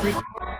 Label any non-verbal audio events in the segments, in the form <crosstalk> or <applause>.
Three.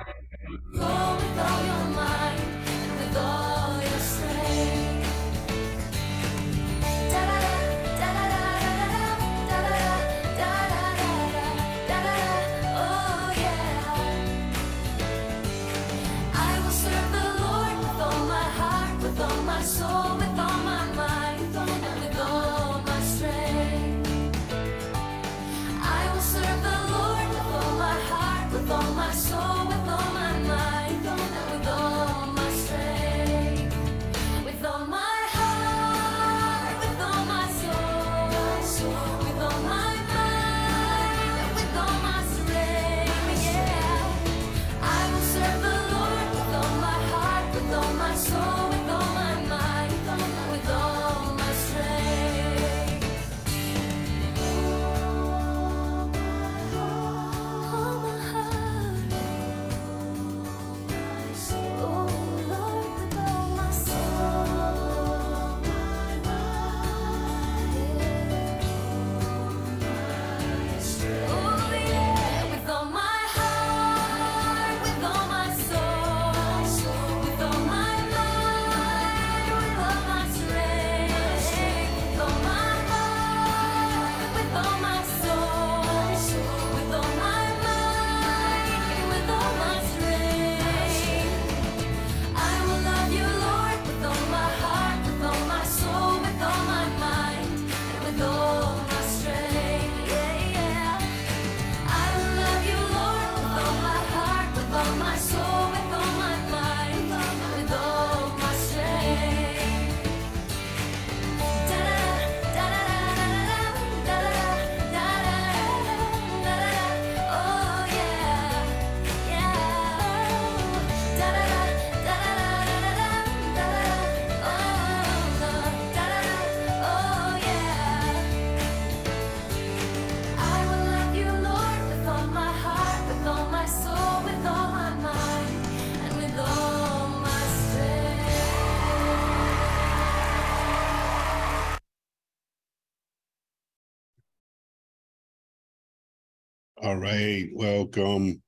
All right, welcome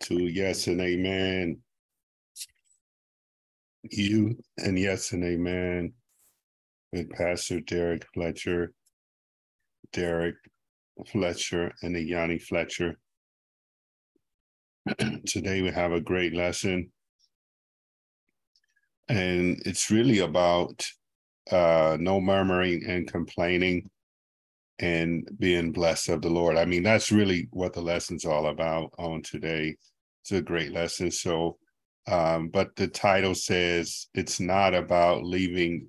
to Yes and Amen. You and Yes and Amen with Pastor Derrick Fletcher, Derrick Fletcher, and Yanni Fletcher. <clears throat> Today we have a great lesson, and it's really about uh, no murmuring and complaining and being blessed of the Lord. I mean, that's really what the lesson's all about on today. It's a great lesson. So, um, but the title says it's not about leaving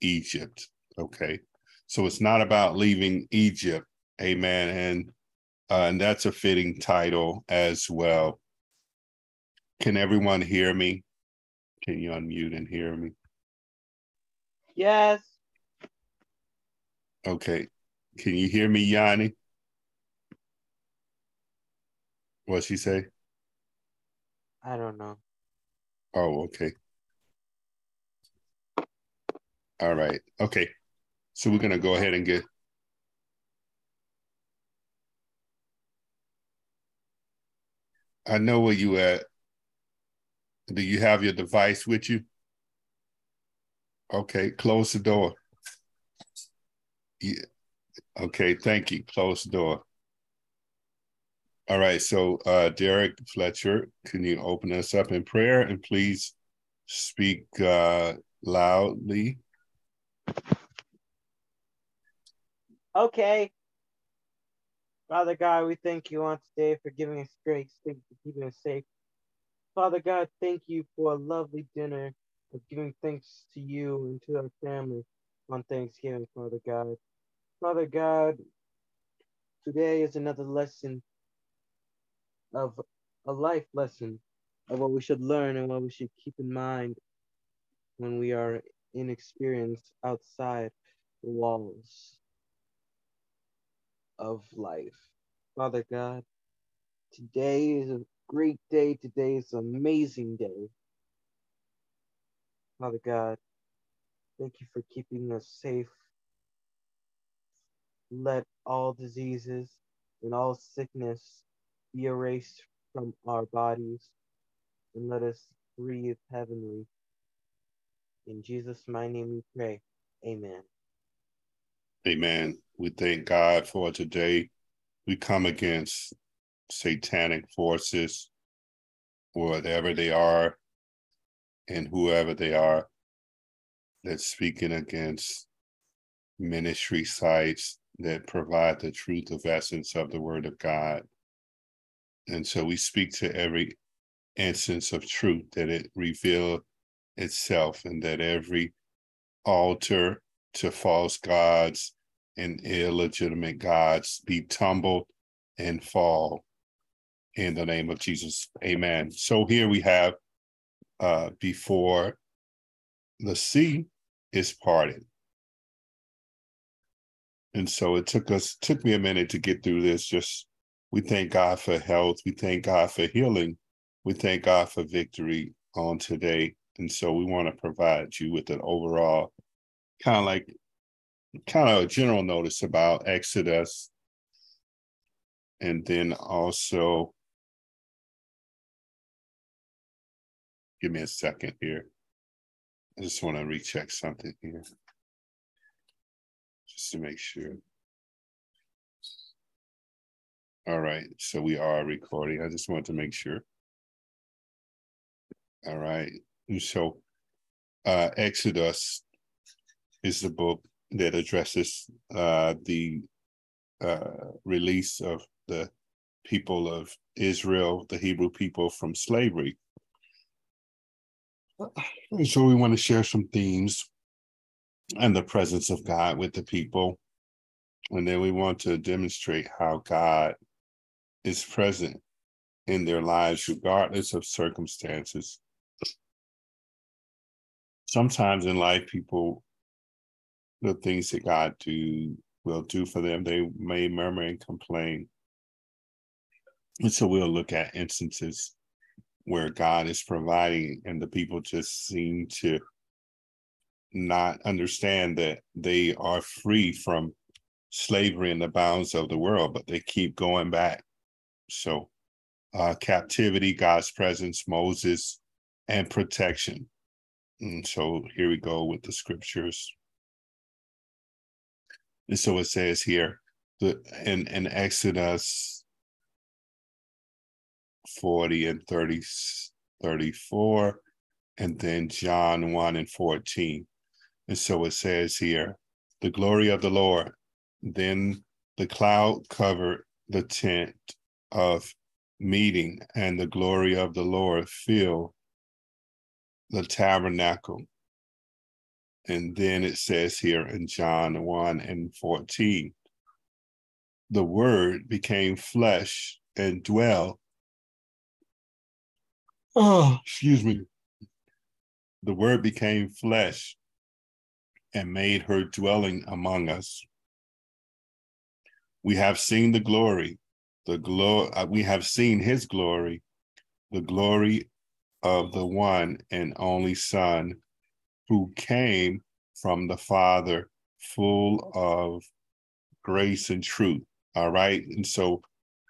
Egypt. Okay. So it's not about leaving Egypt. Amen. And uh, and that's a fitting title as well. Can everyone hear me? Can you unmute and hear me? Yes. Okay. Can you hear me, Yanni? What she say? I don't know. Oh, okay. All right. Okay. So we're gonna go ahead and get I know where you at. Do you have your device with you? Okay, close the door. Yeah. Okay, thank you. Close the door. All right, so uh, Derrick Fletcher, can you open us up in prayer and please speak uh, loudly? Okay. Father God, we thank you on today for giving us grace. Thank you for keeping us safe. Father God, thank you for a lovely dinner of giving thanks to you and to our family on Thanksgiving, Father God. Father God, today is another lesson of a life lesson of what we should learn and what we should keep in mind when we are inexperienced outside the walls of life. Father God, today is a great day. Today is an amazing day. Father God, thank you for keeping us safe let all diseases and all sickness be erased from our bodies and let us breathe heavenly. In Jesus' mighty name we pray. Amen. Amen. We thank God for today. We come against satanic forces, whatever they are, and whoever they are, that's speaking against ministry sites that provide the truth of essence of the word of God. And so we speak to every instance of truth that it reveal itself and that every altar to false gods and illegitimate gods be tumbled and fall in the name of Jesus. Amen. So here we have uh, before the sea is parted. And so it took us, took me a minute to get through this. Just we thank God for health. We thank God for healing. We thank God for victory on today. And so we want to provide you with an overall kind of like kind of a general notice about Exodus. And then also give me a second here. I just want to recheck something here just to make sure. All right, so we are recording. I just want to make sure. All right, so uh, Exodus is the book that addresses uh, the uh, release of the people of Israel, the Hebrew people, from slavery. So we want to share some themes and the presence of God with the people. And then we want to demonstrate how God is present in their lives, regardless of circumstances. Sometimes in life, people, the things that God do will do for them, they may murmur and complain. And so we'll look at instances where God is providing and the people just seem to not understand that they are free from slavery in the bounds of the world, but they keep going back. So, uh, captivity, God's presence, Moses, and protection. And so here we go with the scriptures. And so it says here the in, in Exodus 40 and 30, 34, and then John 1 and 14. And so it says here, the glory of the Lord. Then the cloud covered the tent of meeting, and the glory of the Lord filled the tabernacle. And then it says here in John 1 and 14, the word became flesh and dwelt. Oh, excuse me. The word became flesh and made her dwelling among us. We have seen the glory, the glory, uh, we have seen his glory, the glory of the one and only Son who came from the Father, full of grace and truth. All right. And so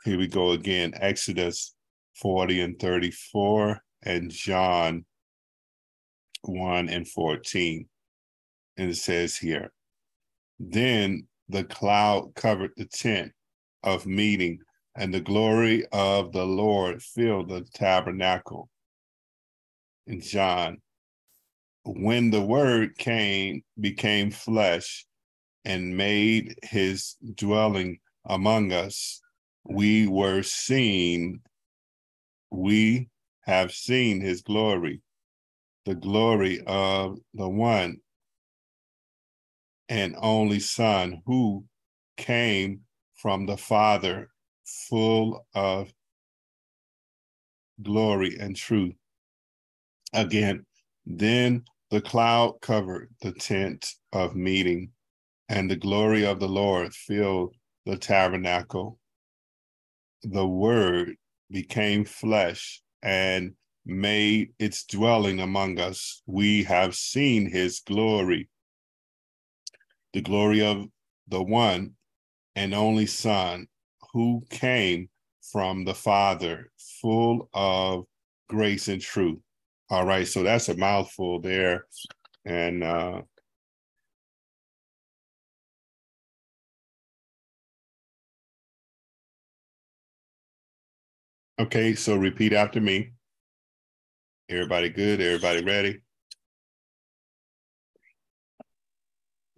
here we go again Exodus 40 and 34 and John 1 and 14. And it says here, then the cloud covered the tent of meeting, and the glory of the Lord filled the tabernacle. And John, when the word came, became flesh and made his dwelling among us, we were seen, we have seen his glory, the glory of the one and only Son who came from the Father, full of glory and truth. Again, then the cloud covered the tent of meeting, and the glory of the Lord filled the tabernacle. The Word became flesh and made its dwelling among us. We have seen his glory the glory of the one and only Son who came from the Father, full of grace and truth. All right, so that's a mouthful there. And uh, okay, so repeat after me. Everybody good? Everybody ready?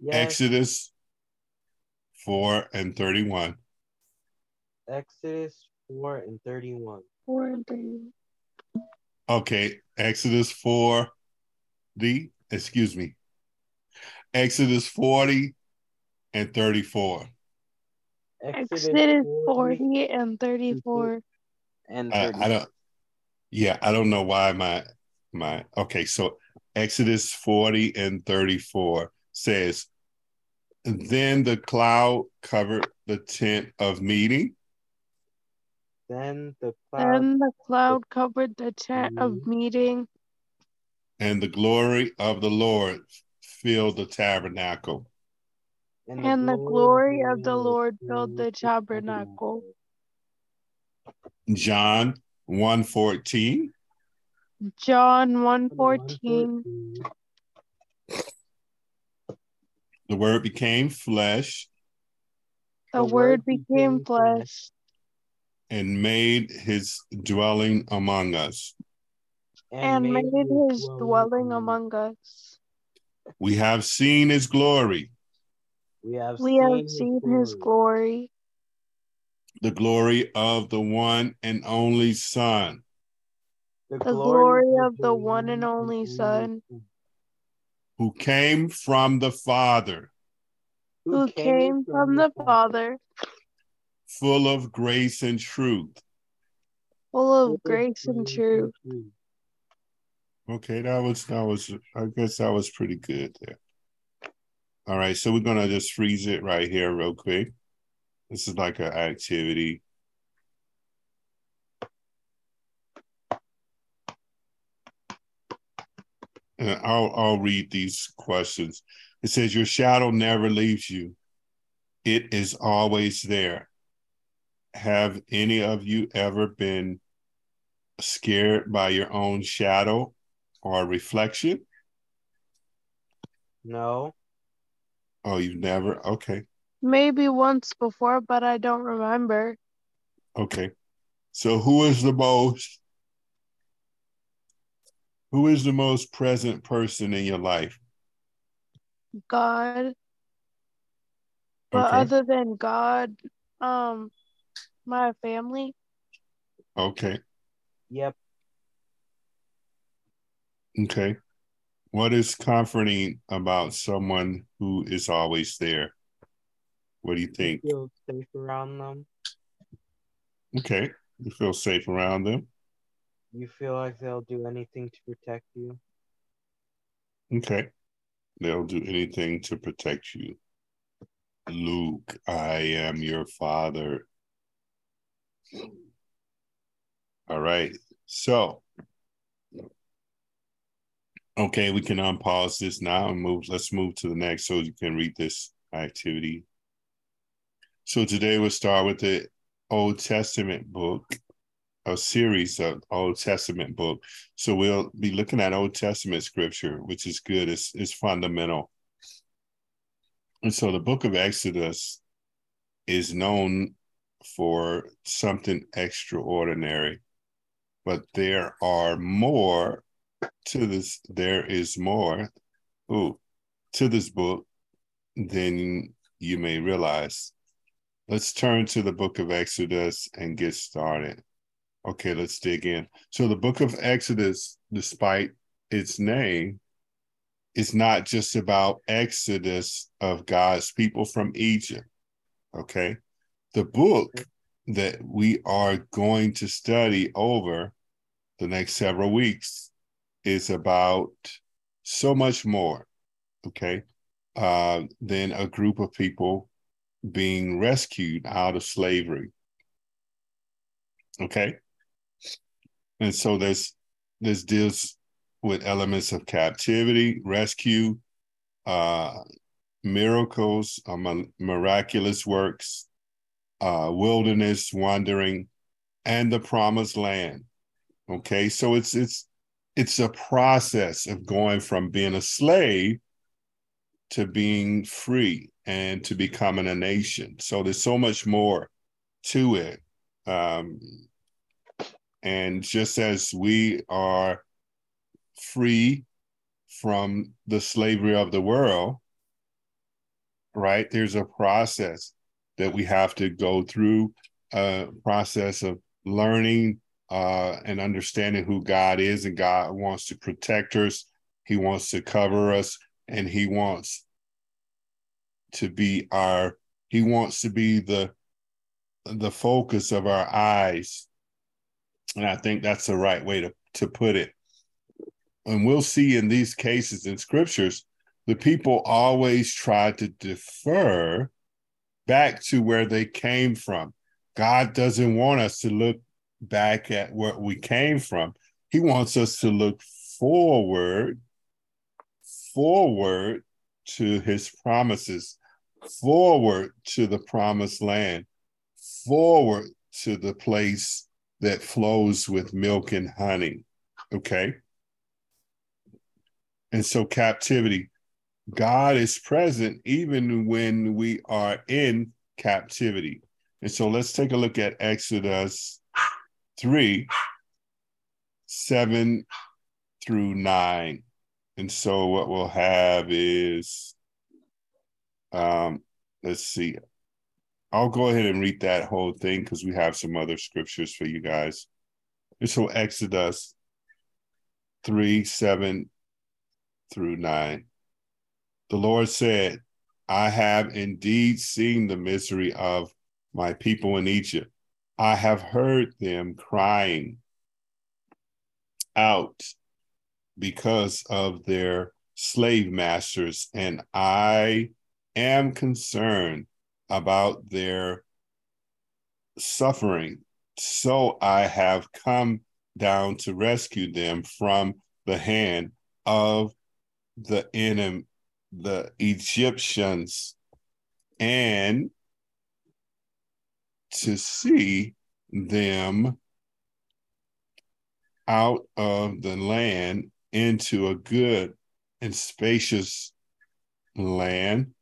Yes. Exodus 4 and 31. Exodus 4 and 31. Four and three. Okay, Exodus 4, the, excuse me, Exodus 40 and 34. Exodus 40 and 34. and I, I don't, yeah, I don't know why my, my, okay, so Exodus 40 and 34 says, Then the cloud covered the tent of meeting, Then the cloud Then the cloud covered the tent of meeting, and the glory of the Lord filled the tabernacle. and the glory of the Lord filled the tabernacle. John 114. John 114. The word became flesh. The word became flesh. And made his dwelling among us. and made his dwelling among us. We have seen his glory, We have We have seen his glory, the glory of the one and only Son, the glory of the one and only Son, who came from the Father, who came from the Father, full of grace and truth. full of grace and truth. Okay, that was that was I guess that was pretty good there. All right, so we're gonna just freeze it right here real quick. This is like an activity. And I'll I'll read these questions. It says your shadow never leaves you. It is always there. Have any of you ever been scared by your own shadow or reflection? No. Oh, you've never? Okay. Maybe once before, but I don't remember. Okay. So who is the most who is the most present person in your life? God. But Okay. other than God, um, my family, Okay. Yep. Okay. What is comforting about someone who is always there? What do you You think? feel safe around them. Okay. You feel safe around them? You feel like they'll do anything to protect you. Okay. They'll do anything to protect you. Luke, I am your father. All right. So, okay, we can unpause this now and move. Let's move to the next so you can read this activity. So, today we'll start with the Old Testament book, a series of Old Testament book. So, we'll be looking at Old Testament scripture, which is good, it's, it's fundamental. And so, the book of Exodus is known for something extraordinary but there are more to this there is more ooh, to this book than you may realize let's turn to the book of exodus and get started okay let's dig in so the book of exodus despite its name is not just about exodus of god's people from egypt okay the book that we are going to study over the next several weeks is about so much more, okay, uh, than a group of people being rescued out of slavery. Okay. And so there's this deals with elements of captivity, rescue, uh, miracles, uh, miraculous works, uh, wilderness wandering, and the promised land. Okay, so it's it's it's a process of going from being a slave to being free and to becoming a nation. So there's so much more to it. Um, and just as we are free from the slavery of the world, right? There's a process that we have to go through, a process of learning uh, and understanding who God is, and God wants to protect us. He wants to cover us, and He wants to be our. He wants to be the the focus of our eyes, and I think that's the right way to to put it. And we'll see in these cases in scriptures the people always try to defer back to where they came from. God doesn't want us to look back at where we came from. He wants us to look forward, forward to his promises, forward to the promised land, forward to the place that flows with milk and honey. Okay. And so captivity, God is present even when we are in captivity. And so let's take a look at Exodus 3 7 through 9. And so what we'll have is, um, let's see, I'll go ahead and read that whole thing because we have some other scriptures for you guys. And so Exodus 3 7 through 9. The Lord said, I have indeed seen the misery of my people in Egypt. I have heard them crying out because of their slave masters, and I am concerned about their suffering. So I have come down to rescue them from the hand of the enemy the Egyptians and to see them out of the land into a good and spacious land,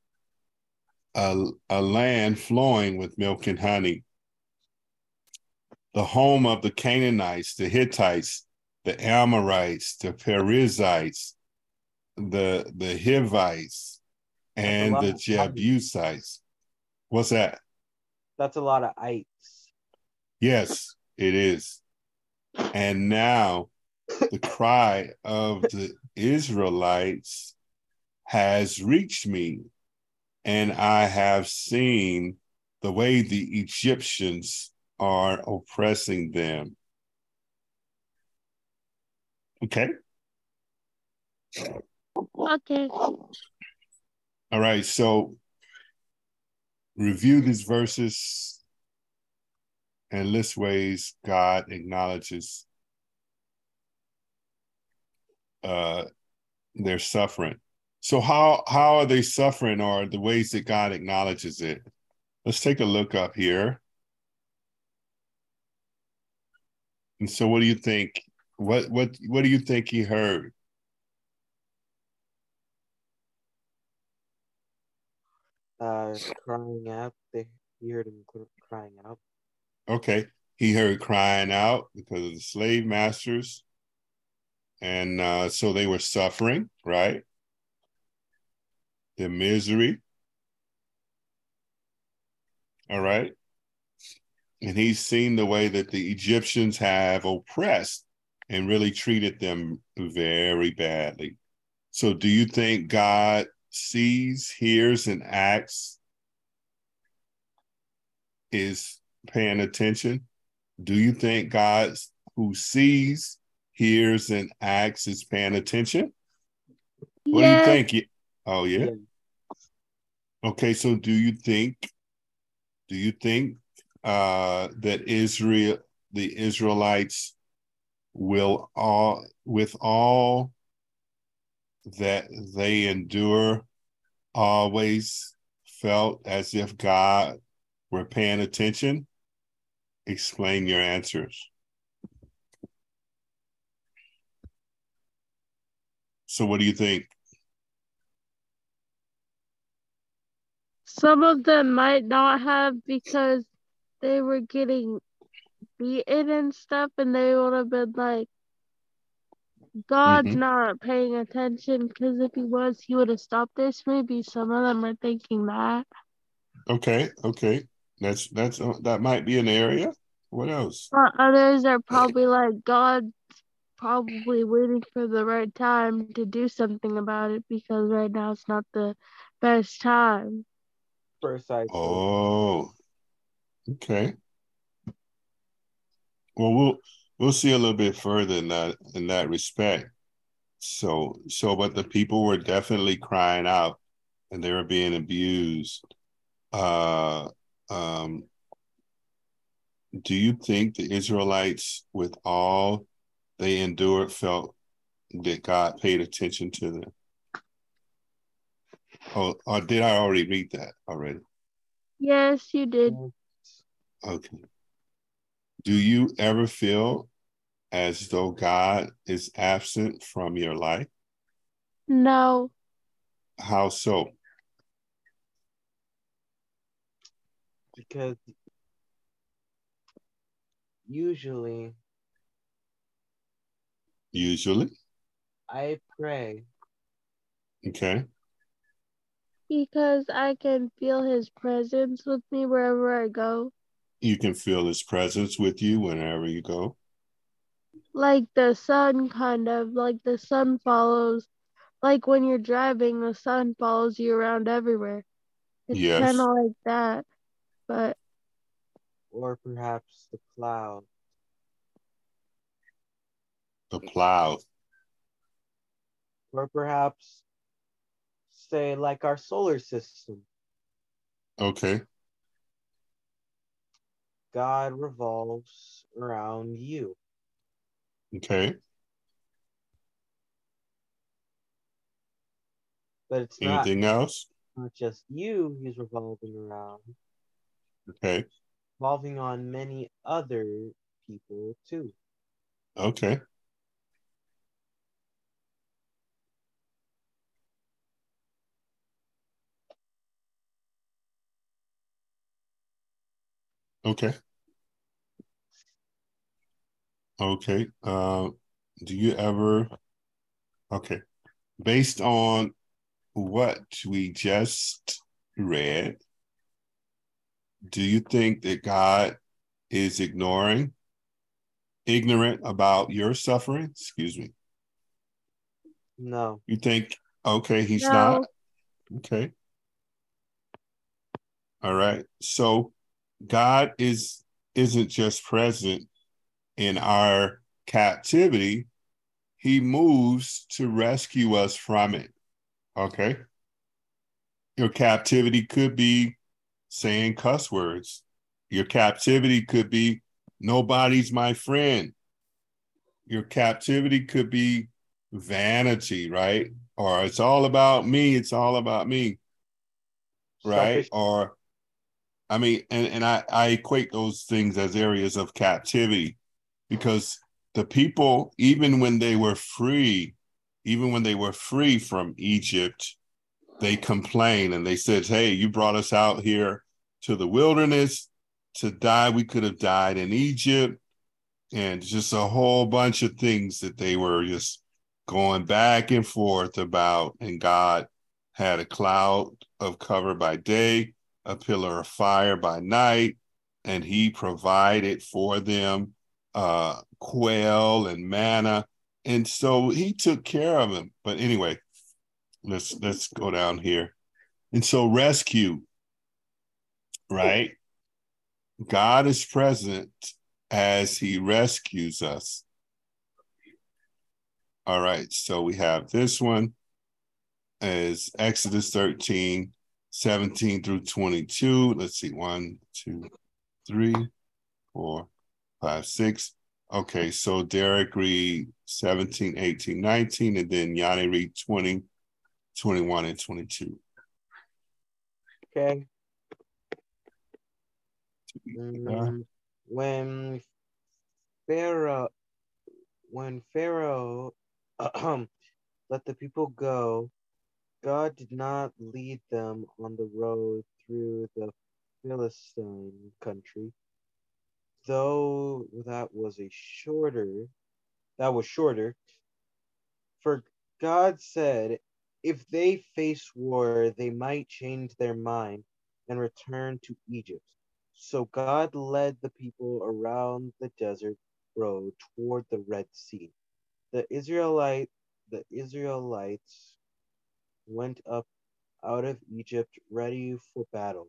a, a land flowing with milk and honey, the home of the Canaanites, the Hittites, the Amorites, the Perizzites, the the Hivites and the Jebusites. What's that? That's a lot of ites. Yes, it is. And now the cry of the <laughs> Israelites has reached me, and I have seen the way the Egyptians are oppressing them. Okay. Okay. All right. So review these verses and list ways God acknowledges uh, their suffering. So how how are they suffering or the ways that God acknowledges it? Let's take a look up here. And so what do you think? What what what do you think he heard? uh, crying out. They he heard him crying out. Okay, he heard crying out because of the slave masters, and uh, so they were suffering, right? The misery. All right. And he's seen the way that the Egyptians have oppressed and really treated them very badly. So, do you think God sees, hears, and acts is paying attention? Do you think God who sees, hears, and acts is paying attention? What yes. do you think? Oh yeah. Okay, so do you think do you think uh that Israel the Israelites will all with all that they endure always felt as if God were paying attention? explain your answers. So, what do you think? Some of them might not have because they were getting beaten and stuff, and they would have been like, God's Mhm. not paying attention because if he was, he would have stopped this. Maybe some of them are thinking that. Okay, okay, that's that's uh, that might be an area. What else? But others are probably like, God's probably waiting for the right time to do something about it because right now it's not the best time. Precisely. Oh, okay. Well, we'll we'll see a little bit further in that in that respect. So so, but the people were definitely crying out, and they were being abused. Uh, um, do you think the Israelites, with all they endured, felt that God paid attention to them? Oh, or did I already read that already? Yes, you did. Okay. Do you ever feel as though God is absent from your life? No, How so? Because usually Usually. I pray Okay. Because I can feel his presence with me wherever I go. You can feel his presence with you whenever you go. Like the sun, kind of. Like the sun follows. Like when you're driving, the sun follows you around everywhere. It's Yes. kind of like that. But or perhaps the cloud. The cloud. Or perhaps say like our solar system. Okay. God revolves around you. Okay. But it's not, Anything else? not just you he's revolving around, Okay. revolving on many other people too. Okay. Okay. Okay. Uh, do you ever, okay, based on what we just read, do you think that God is ignoring, ignorant about your suffering? Excuse me. No. You think, okay, he's No. not? Okay. All right. So God is isn't just present in our captivity, he moves to rescue us from it. Okay. Your captivity could be saying cuss words. Your captivity could be nobody's my friend. Your captivity could be vanity, right? Or it's all about me, it's all about me right? Selfish- Or I mean, and, and I, I equate those things as areas of captivity because the people, even when they were free, even when they were free from Egypt, they complained and they said, Hey, you brought us out here to the wilderness to die. We could have died in Egypt. And just a whole bunch of things that they were just going back and forth about. And God had a cloud of cover by day, a pillar of fire by night, and he provided for them uh, quail and manna. And so he took care of them. But anyway, let's let's go down here. And so rescue, right? God is present as he rescues us. All right, so we have this one as Exodus 13, 17 through 22. Let's see, one, two, three, four, five, six. Okay, so Derrick read 17, 18, 19, and then Yanni read 20, 21, and 22. Okay. Mm, when Pharaoh when Pharaoh <clears throat> let the people go, God did not lead them on the road through the Philistine country, though that was a shorter that was shorter. For God said, if they face war, they might change their mind and return to Egypt. So God led the people around the desert road toward the Red Sea. The Israelite the Israelites went up out of Egypt ready for battle.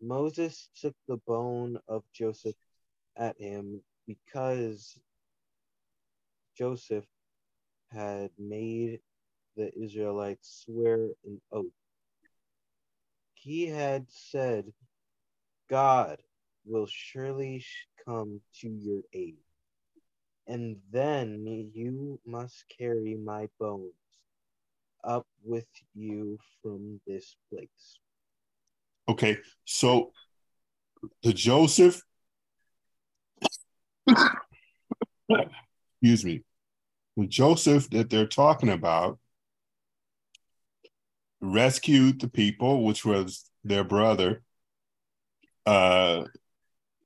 Moses took the bone of Joseph at him because Joseph had made the Israelites swear an oath. He had said, God will surely come to your aid, and then you must carry my bones up with you from this place. Okay, so the Joseph, excuse me, the Joseph that they're talking about rescued the people, which was their brother, uh,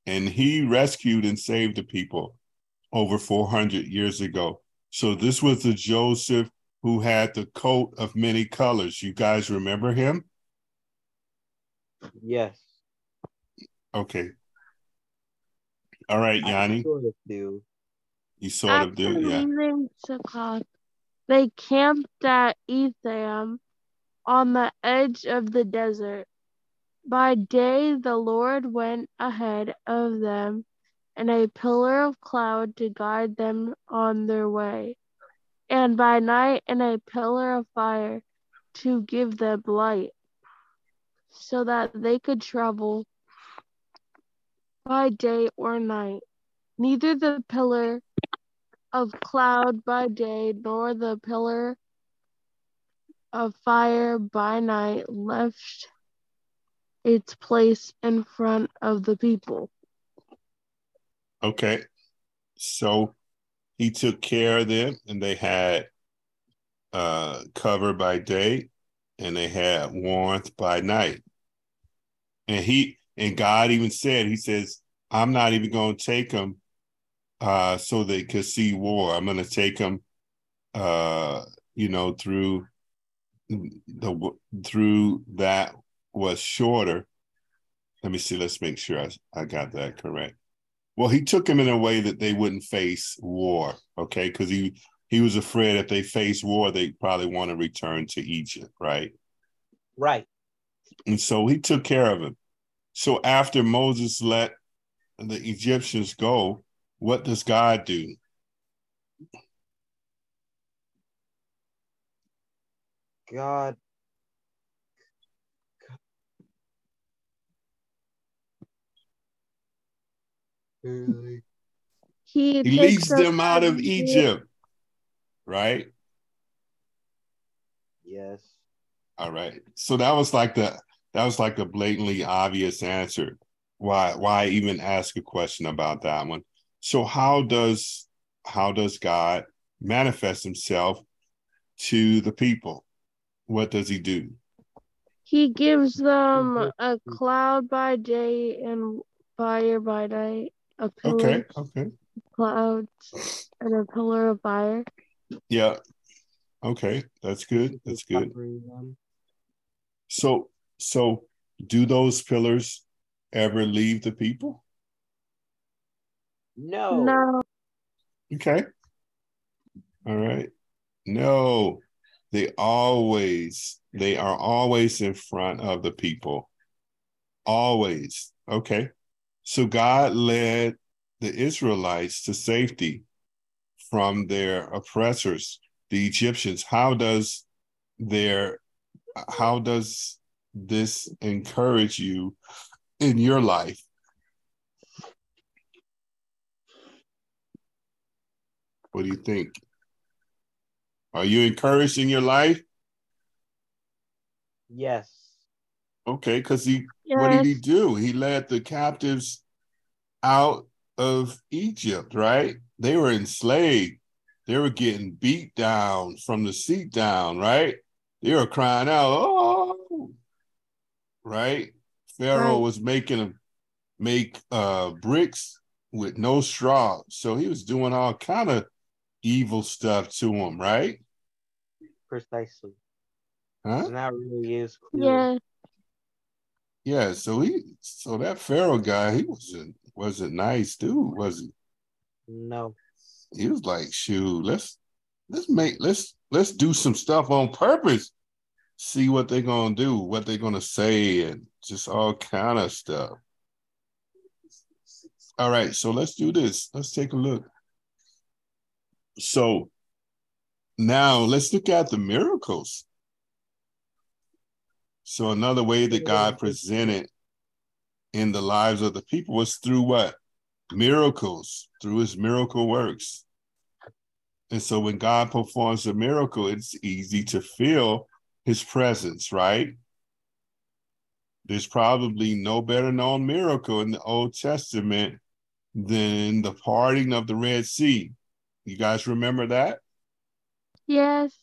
and he rescued and saved the people over 400 years ago. So this was the Joseph who had the coat of many colors. You guys remember him? Yes. Okay. All right, Yanni. I sort of do. You sort After of do, yeah. leaving they camped at Etham on the edge of the desert. By day the Lord went ahead of them in a pillar of cloud to guide them on their way, and by night in a pillar of fire to give them light, so that they could travel by day or night. Neither the pillar of cloud by day nor the pillar of fire by night left its place in front of the people. Okay. So he took care of them and they had uh cover by day and they had warmth by night. And he and God even said, He says, I'm not even going to take them uh, so they could see war. I'm going to take them, uh, you know, through the through that was shorter. Let me see. Let's make sure I, I got that correct. Well, he took him in a way that they wouldn't face war. Okay, because he he was afraid if they face war, they probably want to return to Egypt, right? Right. And so he took care of him. So after Moses let the Egyptians go, what does God do? God He, He leads them them out of Egypt, right? Yes. All right. So that was like the that was like the blatantly obvious answer. Why why even ask a question about that one? So how does how does God manifest himself to the people? What does he do? He gives them mm-hmm. a cloud by day and fire by night, a pillar Okay, okay. of clouds and a pillar of fire. Yeah. Okay, that's good. That's good. So so do those pillars ever leave the people? No. No, Okay. All right. No, they always, they are always in front of the people. Always. Okay. So God led the Israelites to safety from their oppressors, the Egyptians. How does their, how does this encourage you in your life? What do you think? Are you encouraged in your life? Yes. Okay, because he what did he do? He led the captives out of Egypt, right? They were enslaved. They were getting beat down from the seat down, right? They were crying out, oh, right? Pharaoh Right. was making them make uh bricks with no straw. So he was doing all kind of evil stuff to them, right? Precisely. Huh? And that really is clear. Yeah. Yeah, so he so that Pharaoh guy, he wasn't wasn't nice dude, was he? No. He was like, shoot, let's let's make let's let's do some stuff on purpose. See what they're gonna do, what they're gonna say, and just all kind of stuff. All right, so let's do this. Let's take a look. So now let's look at the miracles. So another way that God presented in the lives of the people was through what? Miracles, through his miracle works. And so when God performs a miracle, it's easy to feel his presence, right? There's probably no better known miracle in the Old Testament than the parting of the Red Sea. You guys remember that? Yes.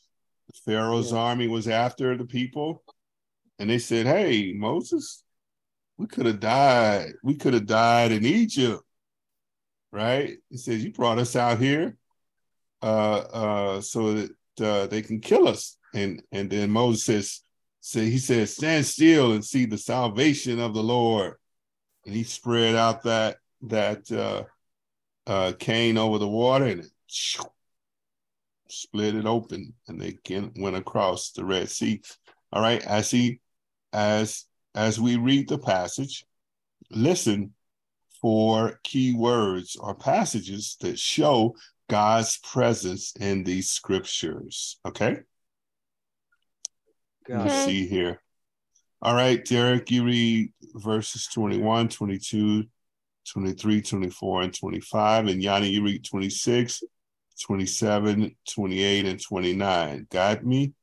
Pharaoh's Yeah. army was after the people, and they said, Hey, Moses, we could have died. We could have died in Egypt. Right? He says, You brought us out here uh uh so that uh, they can kill us. And and then Moses says, say he says, stand still and see the salvation of the Lord. And he spread out that that uh uh cane over the water and it split it open and they went across the Red Sea. All right, I he as as we read the passage, listen for key words or passages that show God's presence in these scriptures. Okay, God. Okay. see here. All right, Derrick, you read verses 21, 22, 23, 24, and 25. And Yanni, you read 26, 27, 28, and 29. Got me?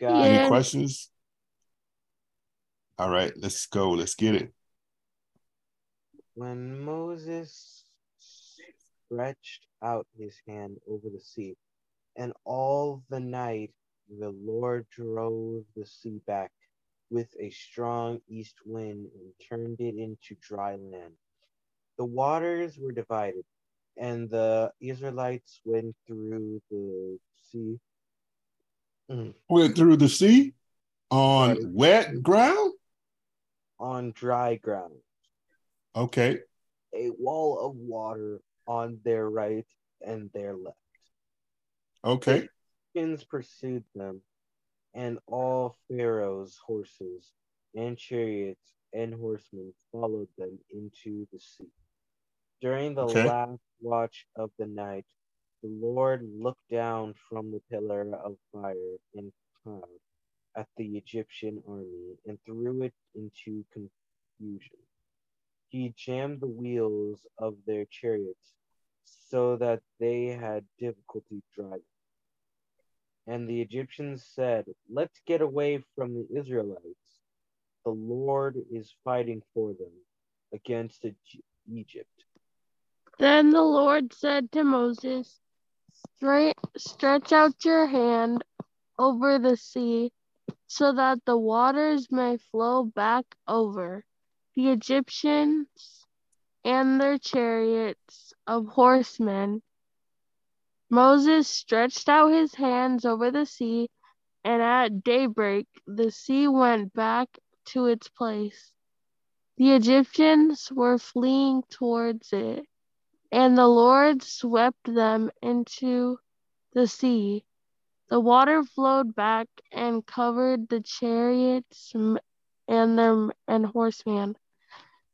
God. Any Yeah. questions? All right, let's go. Let's get it. When Moses stretched out his hand over the sea, and all the night the Lord drove the sea back with a strong east wind and turned it into dry land. The waters were divided, and the Israelites went through the sea. Mm, Went through the sea on wet ground? On dry ground. Okay. a wall of water on their right and their left. Okay. Egyptians pursued them, and all Pharaoh's horses and chariots and horsemen followed them into the sea. During the Okay. last watch of the night, the Lord looked down from the pillar of fire and cloud at the Egyptian army and threw it into confusion. He jammed the wheels of their chariots so that they had difficulty driving. And the Egyptians said, Let's get away from the Israelites. The Lord is fighting for them against Egypt. Then the Lord said to Moses, "Stre- Stretch out your hand over the sea so that the waters may flow back over the Egyptians and their chariots of horsemen. Moses stretched out his hands over the sea, and at daybreak the sea went back to its place. The Egyptians were fleeing towards it, and the Lord swept them into the sea. The water flowed back and covered the chariots and their and horsemen.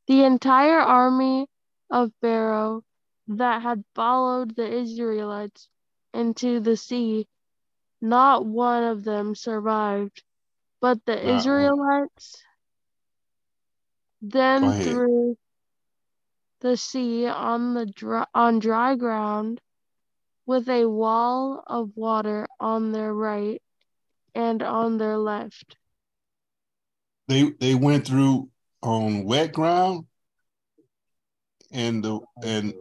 The entire army of Pharaoh that had followed the Israelites into the sea, not one of them survived, but the. Israelites then threw the sea on the dry, on dry ground with a wall of water on their right and on their left. They they went through on wet ground. and the and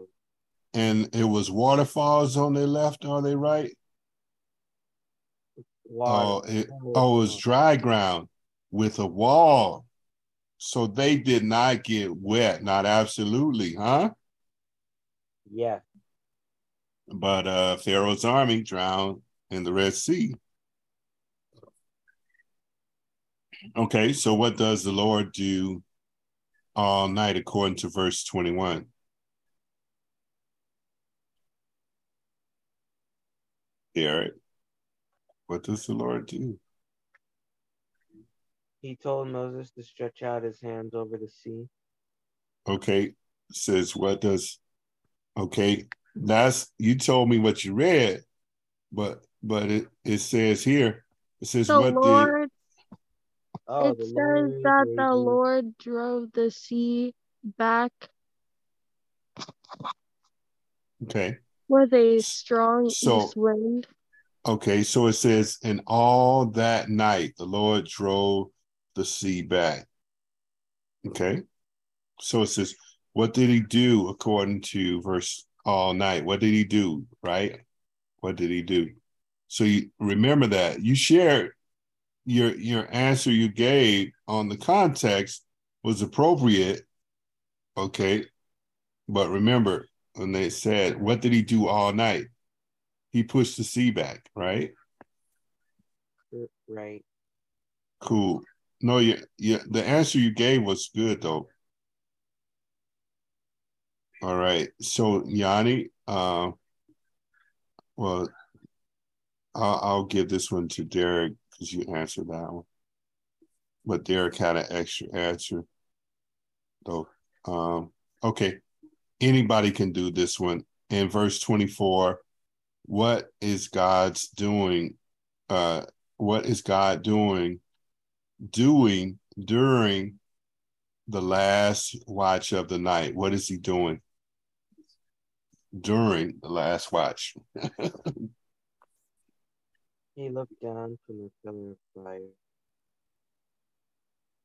and it was waterfalls on their left or their right. Oh, it, oh, it was dry ground with a wall. So they did not get wet, not absolutely, huh? Yeah. But uh Pharaoh's army drowned in the Red Sea. Okay, so what does the Lord do all night according to verse 21? Derrick, what does the Lord do? He told Moses to stretch out his hands over the sea. Okay, says what does okay, that's you told me what you read, but but it, it says here, it says The what Lord, did Oh, it the says Lord that the raised- Lord drove the sea back okay. with a strong So- east wind. Okay, so it says, and all that night the Lord drove the sea back. Okay, so it says, what did he do according to verse all night? What did he do? Right? What did he do? So you remember that you shared your your answer you gave on the context was appropriate. Okay, but remember when they said, what did he do all night? He pushed the sea back, right? Right. Cool. No, yeah, yeah. The answer you gave was good though. All right. So Yanni, uh, well, I'll, I'll give this one to Derrick because you answered that one. But Derrick had an extra answer, though. Um, okay. Anybody can do this one. In verse 24, what is God's doing? Uh, what is God doing doing during the last watch of the night? What is he doing during the last watch? <laughs> He looked down from the pillar of fire.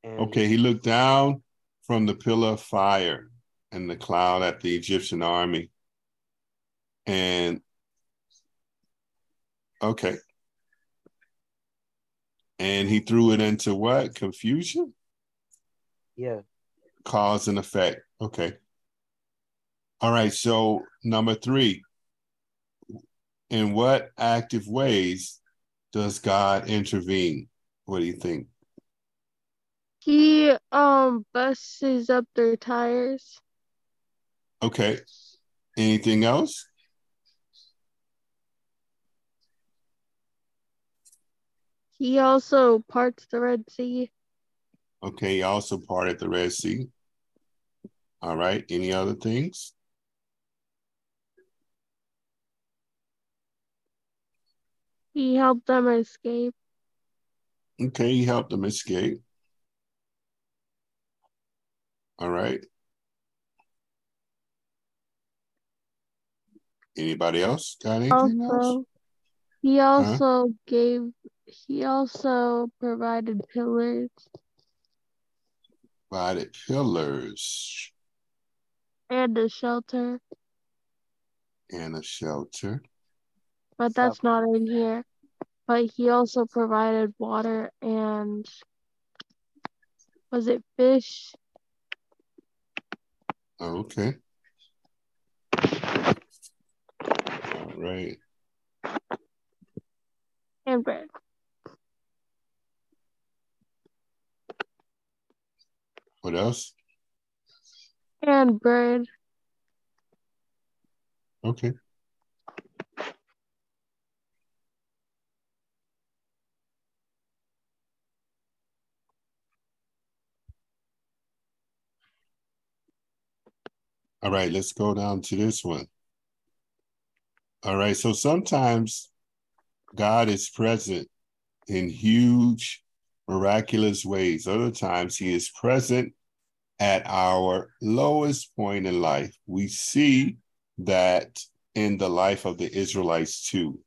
And Okay, he looked down from the pillar of fire and the cloud at the Egyptian army. And okay. And he threw it into what? Confusion? yeah, Cause and effect. Okay. All right. So, number three, in what active ways does God intervene? What do you think? He um busts up their tires. Okay. Anything else? He also parts the Red Sea. Okay. He also parted the Red Sea. All right. Any other things? He helped them escape. Okay. He helped them escape. All right. Anybody else got anything else? He also gave. He also provided pillars Provided pillars and a shelter, and a shelter. But that's not in here. But he also provided water and was it fish? Oh, okay. All right. and bread. What else? And bread. Okay. All right, let's go down to this one. All right, so sometimes God is present in huge, miraculous ways. Other times, He is present at our lowest point in life. We see that in the life of the Israelites too.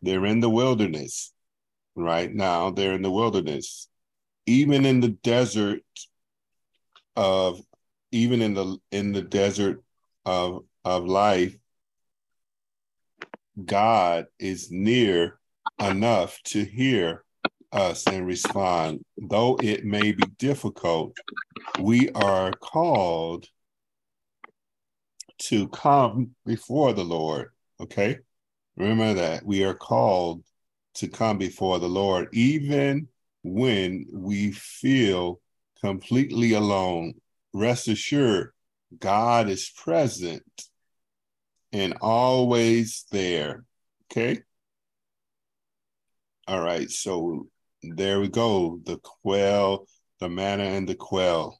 They're in the wilderness right now, they're in the wilderness. Even in the desert of even in the in the desert of, of life, God is near enough to hear us and respond. Though it may be difficult, we are called to come before the Lord. Okay? Remember that we are called to come before the Lord, even when we feel completely alone. Rest assured, God is present and always there. Okay? All right, so there we go. The quail, the manna and the quail.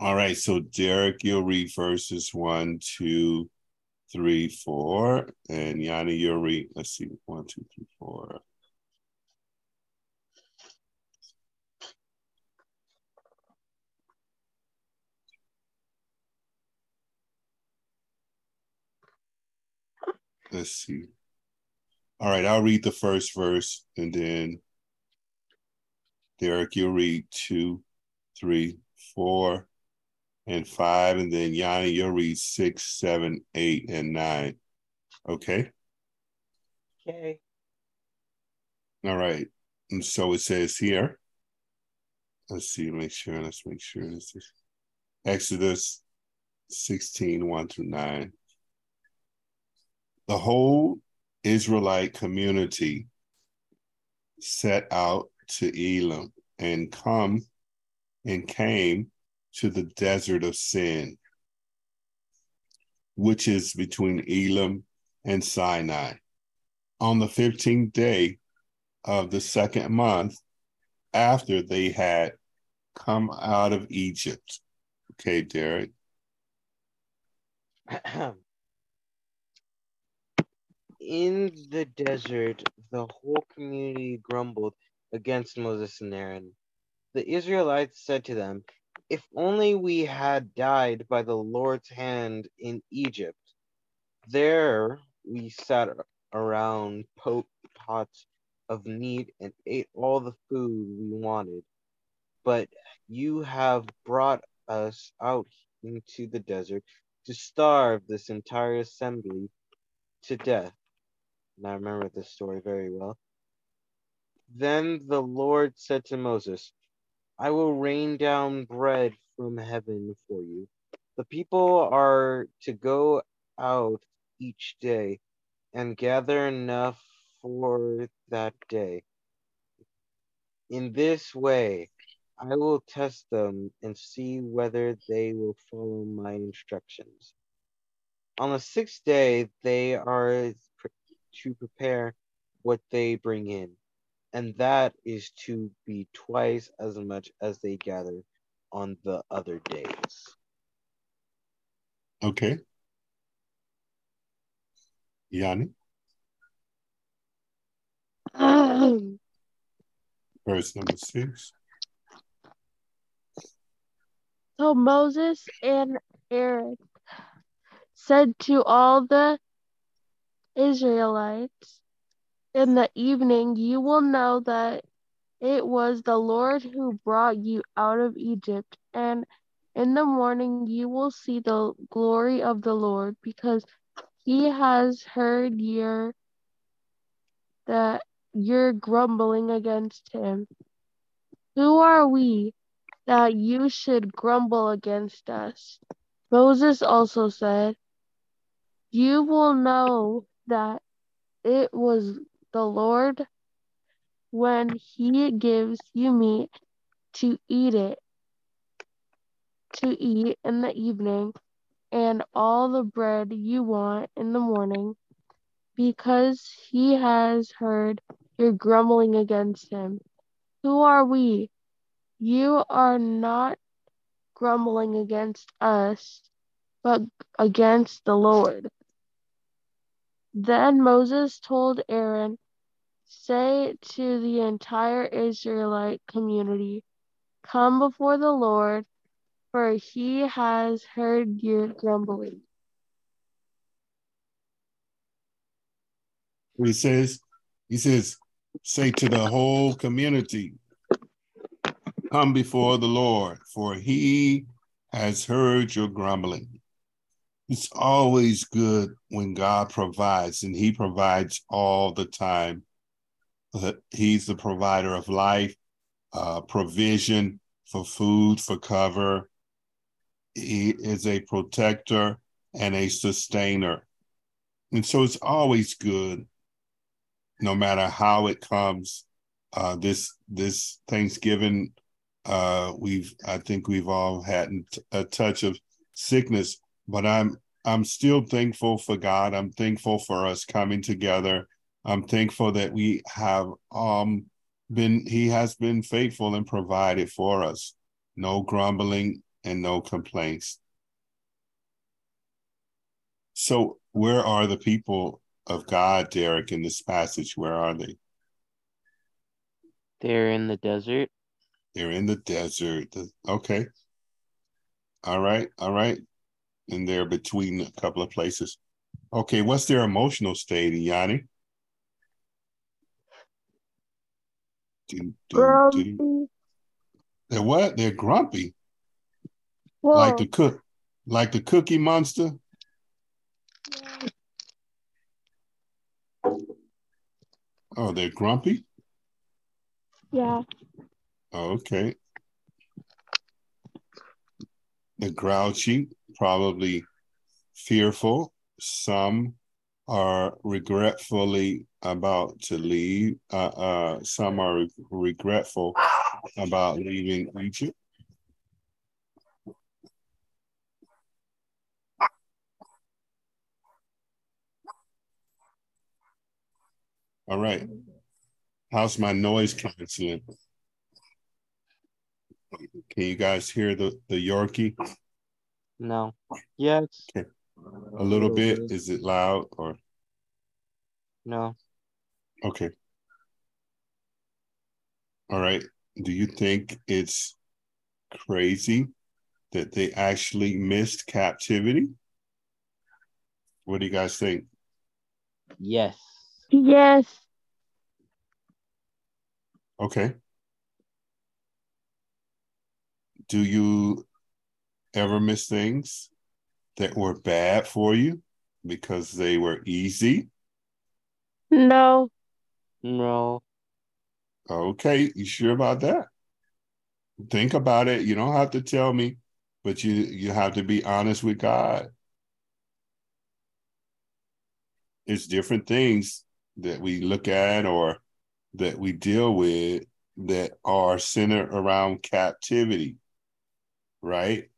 All right, so Derrick, you'll read verses one, two, three, four, and Yanni, you'll read. Let's see, one, two, three, four. Let's see. All right, I'll read the first verse and then Derrick, you'll read two, three, four, and five, and then Yanni, you'll read six, seven, eight, and nine. Okay. Okay. All right. And so it says here. Let's see, make sure, let's make sure this is Exodus 16, 1 through 9. The whole Israelite community set out to Elim and come and came to the desert of sin, which is between Elim and Sinai. On the 15th day of the second month, after they had come out of Egypt. Okay, Derrick. <clears throat> In the desert, the whole community grumbled against Moses and Aaron. The Israelites said to them, If only we had died by the Lord's hand in Egypt. There we sat around pots of meat and ate all the food we wanted. But you have brought us out into the desert to starve this entire assembly to death. And I remember this story very well. Then the Lord said to Moses, I will rain down bread from heaven for you. The people are to go out each day and gather enough for that day. In this way, I will test them and see whether they will follow my instructions. On the sixth day, they are to prepare what they bring in and that is to be twice as much as they gather on the other days. Okay. Yanni? Um, <clears throat> Verse number six. so Moses and Aaron said to all the Israelites, in the evening you will know that it was the Lord who brought you out of Egypt, and in the morning you will see the glory of the Lord, because he has heard your that you're grumbling against him. Who are we that you should grumble against us? Moses also said, You will know that it was the Lord when he gives you meat to eat it to eat in the evening and all the bread you want in the morning because he has heard your grumbling against him. Who are we? You are not grumbling against us, but against the Lord. Then Moses told Aaron, Say to the entire Israelite community, Come before the Lord, for he has heard your grumbling. He says, he says, say to the whole community, come before the Lord, for he has heard your grumbling. It's always good when God provides, and He provides all the time. He's the provider of life, uh, provision for food, for cover. He is a protector and a sustainer. And so it's always good, no matter how it comes. Uh, this this Thanksgiving, uh, we've I think we've all had a touch of sickness, but I'm I'm still thankful for God. I'm thankful for us coming together. I'm thankful that we have um been he has been faithful and provided for us. No grumbling and no complaints. So where are the people of God, Derrick, in this passage? Where are they? They're in the desert. They're in the desert. Okay. All right. All right. And they're between a couple of places. Okay. What's their emotional state, Yanni? Do, do, do. They're what? They're grumpy. Whoa. Like the cook, like the Cookie Monster. Oh, they're grumpy? Yeah. Okay. They're grouchy, probably fearful. Some are regretfully about to leave. Uh, uh, some are re- regretful about leaving Egypt. All right. How's my noise canceling? Can you guys hear the, the Yorkie? No. Yes. Okay. A little bit. Is it loud or? No. Okay. All right. Do you think it's crazy that they actually missed captivity? What do you guys think? Yes. Yes. Okay. Do you ever miss things that were bad for you because they were easy? No. No. Okay, you sure about that? Think about it. You don't have to tell me, but you you have to be honest with God. It's different things that we look at or that we deal with that are centered around captivity, right?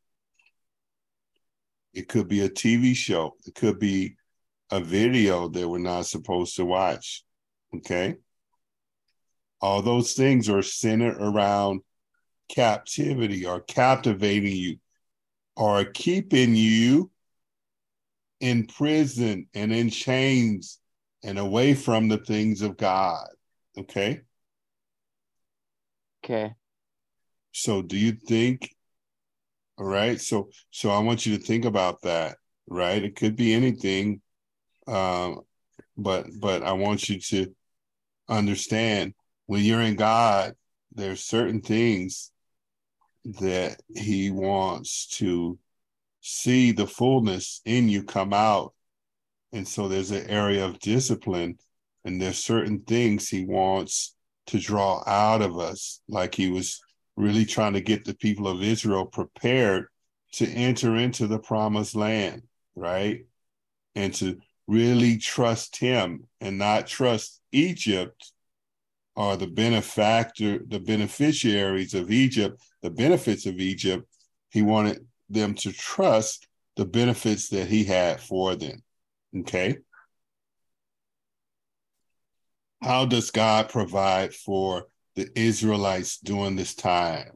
It could be a TV show, it could be a video that we're not supposed to watch, okay? All those things are centered around captivity or captivating you or keeping you in prison and in chains and away from the things of God. Okay. Okay. So do you think right. So so I want you to think about that, right? It could be anything. Um, but but I want you to understand when you're in God, there's certain things that he wants to see the fullness in you come out and so there's an area of discipline, and there's certain things he wants to draw out of us, like he was really trying to get the people of Israel prepared to enter into the promised land, right? And to really trust him and not trust Egypt or the benefactor, the beneficiaries of Egypt, the benefits of Egypt. He wanted them to trust the benefits that he had for them. Okay. How does God provide for the Israelites during this time?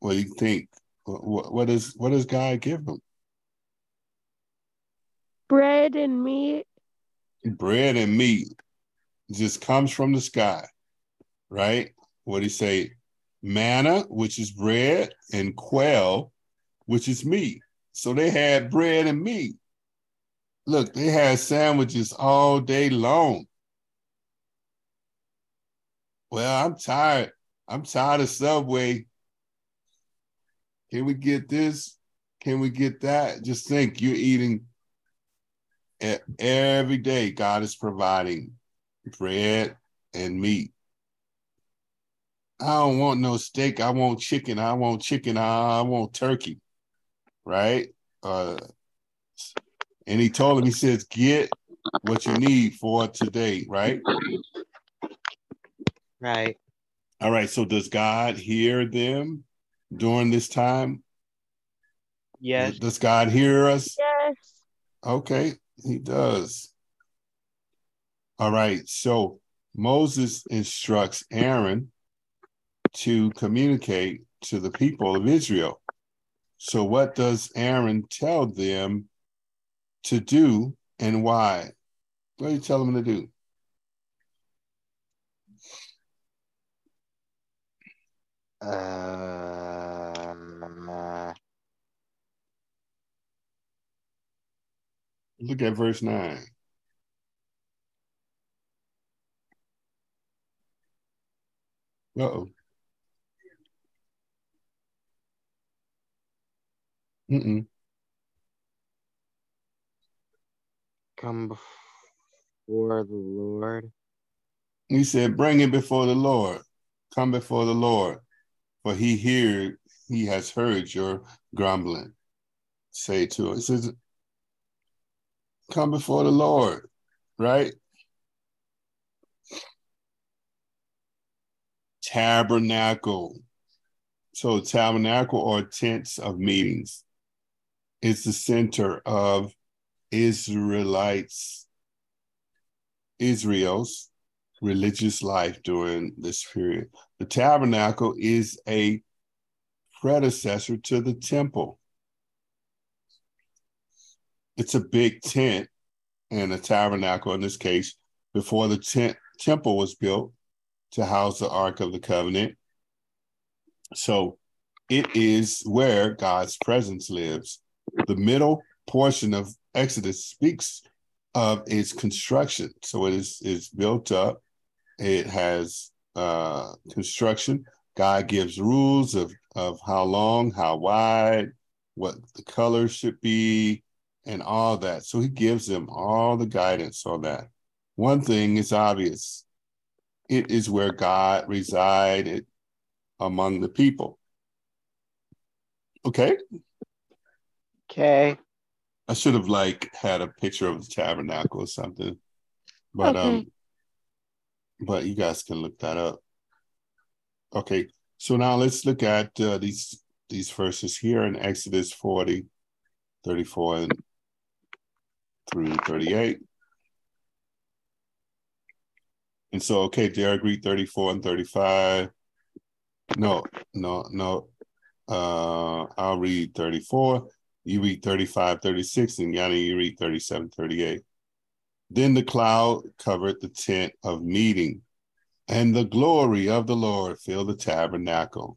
What do you think? What, what is what does God give them? Bread and meat. Bread and meat just comes from the sky, right? What do you say? Manna, which is bread, and quail, which is meat. So they had bread and meat. Look, they had sandwiches all day long. Well, I'm tired. I'm tired of Subway. Can we get this? Can we get that? Just think you're eating every day. God is providing bread and meat. I don't want no steak. I want chicken. I want chicken. I want turkey. Right? Uh, and he told him, he says, get what you need for today, right? Right. All right. So does God hear them during this time? Yes. Does God hear us? Yes. Okay, he does. All right. So Moses instructs Aaron to communicate to the people of Israel. So, what does Aaron tell them to do and why? What do you tell them to do? Um, uh, Look at verse 9. Uh oh. Mm-mm. come before the Lord. He said, Bring it before the Lord. Come before the Lord, for he hear he has heard your grumbling. Say to. It says, Come before the Lord, right? Tabernacle. So tabernacle or tents of meetings is the center of Israelites, Israel's religious life during this period. The tabernacle is a predecessor to the temple. It's a big tent and a tabernacle in this case before the tent temple was built to house the Ark of the Covenant. So it is where God's presence lives. The middle portion of Exodus speaks of its construction. So it is is built up. It has uh, construction. God gives rules of of how long, how wide, what the color should be, and all that. So he gives them all the guidance on that. One thing is obvious. It is where God resided among the people. Okay? Okay. I should have like had a picture of the tabernacle or something. But Okay. um but you guys can look that up. Okay. So now let's look at uh, these these verses here in Exodus 40, 34 and through 38. And so, okay, Derrick, read 34 and 35. No, no, no. Uh, I'll read 34. You read 35, 36, and Yanni, you read 37, 38. Then the cloud covered the tent of meeting, and the glory of the Lord filled the tabernacle.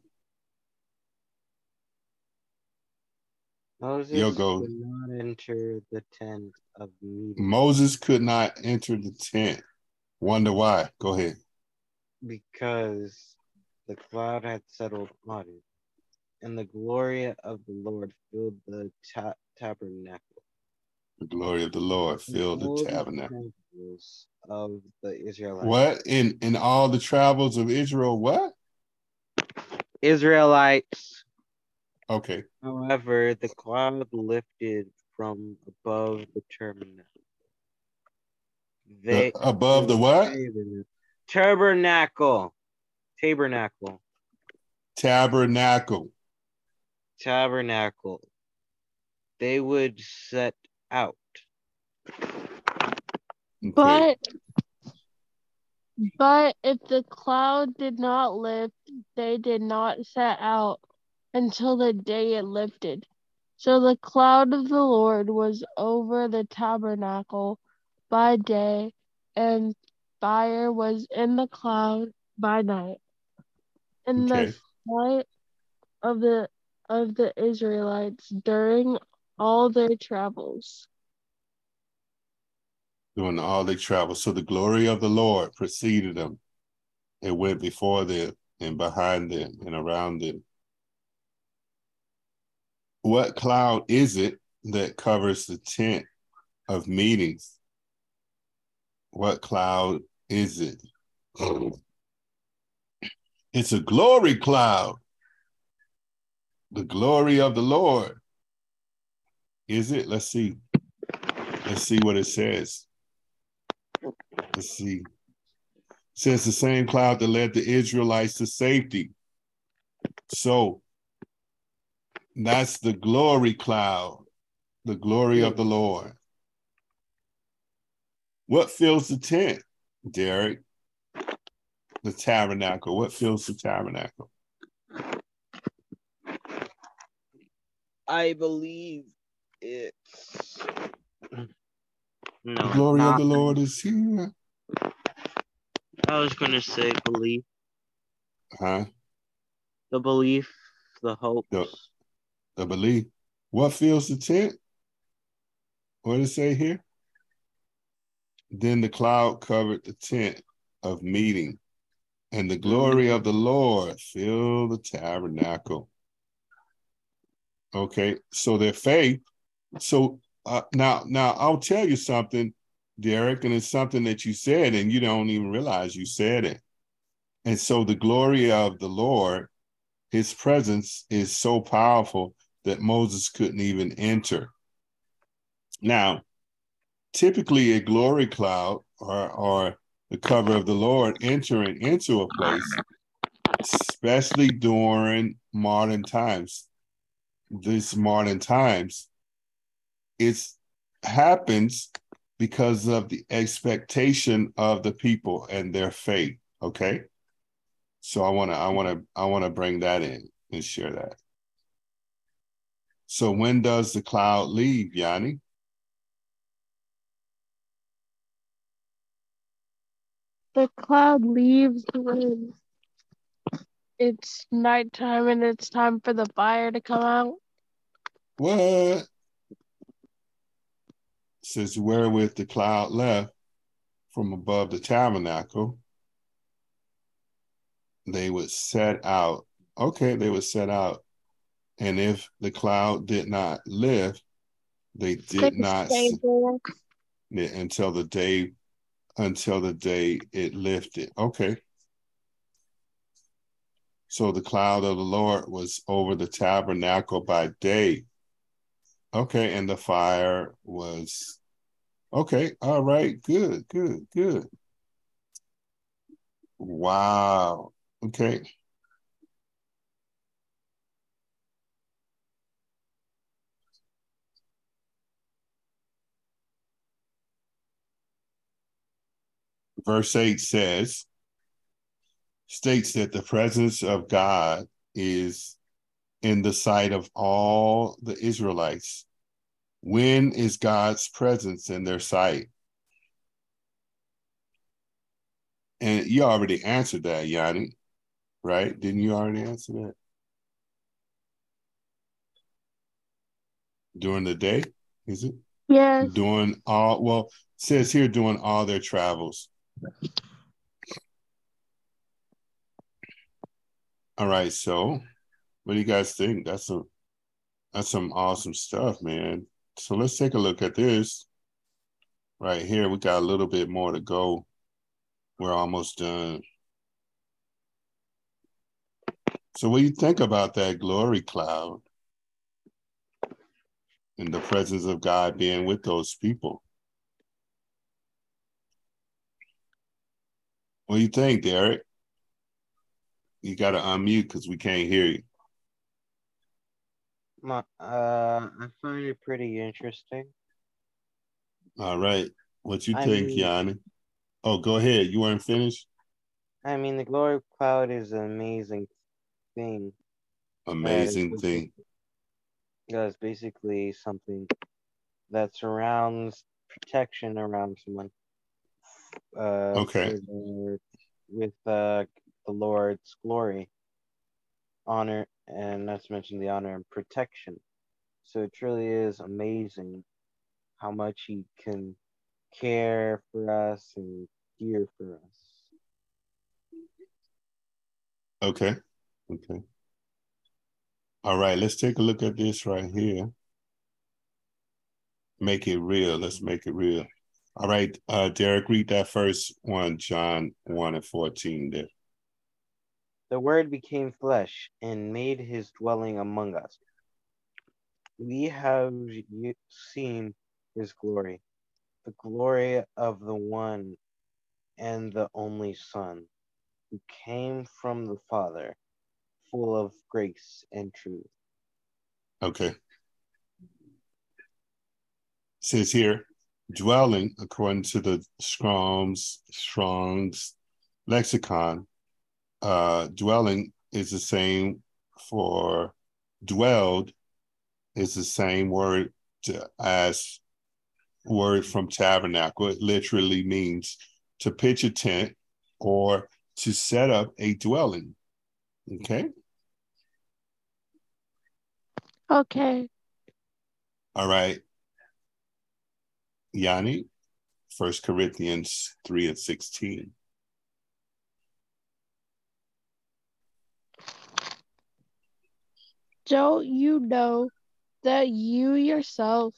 Moses go. did not enter the tent of meeting Moses could not enter the tent. Wonder why? Go ahead. because the cloud had settled on it, and the glory of the Lord filled the ta- tabernacle. The glory of the Lord filled the tabernacle. of the Israelites. What in in all the travels of Israel? What? Israelites. Okay. However, the cloud lifted from above the tabernacle. They The- above the what? Tabernacle. Tabernacle. Tabernacle. Tabernacle. They would set out. Okay. But but if the cloud did not lift, they did not set out until the day it lifted. So the cloud of the Lord was over the tabernacle by day, and fire was in the cloud by night. In Okay. the sight of the of the Israelites during all their travels. doing all they travel. So the glory of the Lord preceded them. It went before them and behind them and around them. what cloud is it that covers the tent of meetings? What cloud is it? It's a glory cloud. The glory of the Lord. Is it? Let's see. Let's see what it says. Let's see. It says the same cloud that led the Israelites to safety. So that's the glory cloud, the glory of the Lord. What fills the tent, Derrick? The tabernacle. What fills the tabernacle? I believe it's no. The glory of the Lord is here. I was gonna say belief, Huh? the belief, the hope. The- The belief. What fills the tent? What does it say here? Then the cloud covered the tent of meeting, and the glory of the Lord filled the tabernacle. Okay, so their faith. So uh, now, now I'll tell you something, Derrick, and it's something that you said, and you don't even realize you said it. And so the glory of the Lord, His presence is so powerful that Moses couldn't even enter. Now, typically a glory cloud or, or the cover of the Lord entering into a place, especially during modern times, these modern times, it happens because of the expectation of the people and their faith. Okay. So I want to, I want to, I want to bring that in and share that. So when does the cloud leave, Yanni? The cloud leaves when it's nighttime and it's time for the fire to come out. What? Says wherewith the cloud left from above the tabernacle, they would set out. Okay, they would set out. And if the cloud did not lift, they did not yeah, until the day until the day it lifted. Okay. So the cloud of the Lord was over the tabernacle by day. Okay, and the fire was okay. All right, good, good, good. Wow. Okay. Verse 8 says, states that the presence of God is in the sight of all the Israelites. When is God's presence in their sight? And you already answered that, Yanni, right? Didn't you already answer that? During the day, is it? Yes. Doing all, well, it says here doing all their travels. All right, so what do you guys think? That's a that's some awesome stuff, man. So let's take a look at this. Right here, we got a little bit more to go. We're almost done. So what do you think about that glory cloud and the presence of God being with those people? What do you think, Derrick? You got to unmute because we can't hear you. My, uh, I find it pretty interesting. All right. What you I think, mean- Yanni? Oh, go ahead. You weren't finished? I mean, the glory cloud is an amazing thing. Amazing it's- thing. That's basically something that surrounds protection around someone. Uh, Okay. with uh, the Lord's glory, honor, and not to mention the honor and protection. So it truly is amazing how much He can care for us and care for us. Okay. Okay. All right, let's take a look at this right here. Make it real. Let's make it real. All right, uh, Derrick, read that first one, John 1 and 14 there. The Word became flesh and made his dwelling among us. We have seen his glory, the glory of the one and the only Son, who came from the Father, full of grace and truth. Okay. It says here, dwelling according to the Strong's Strong's lexicon, uh, dwelling is the same for dwelled is the same word to, as word from tabernacle. It literally means to pitch a tent or to set up a dwelling. Okay. Okay. All right. Yanni, First Corinthians 3 and 16. Don't you know that you yourself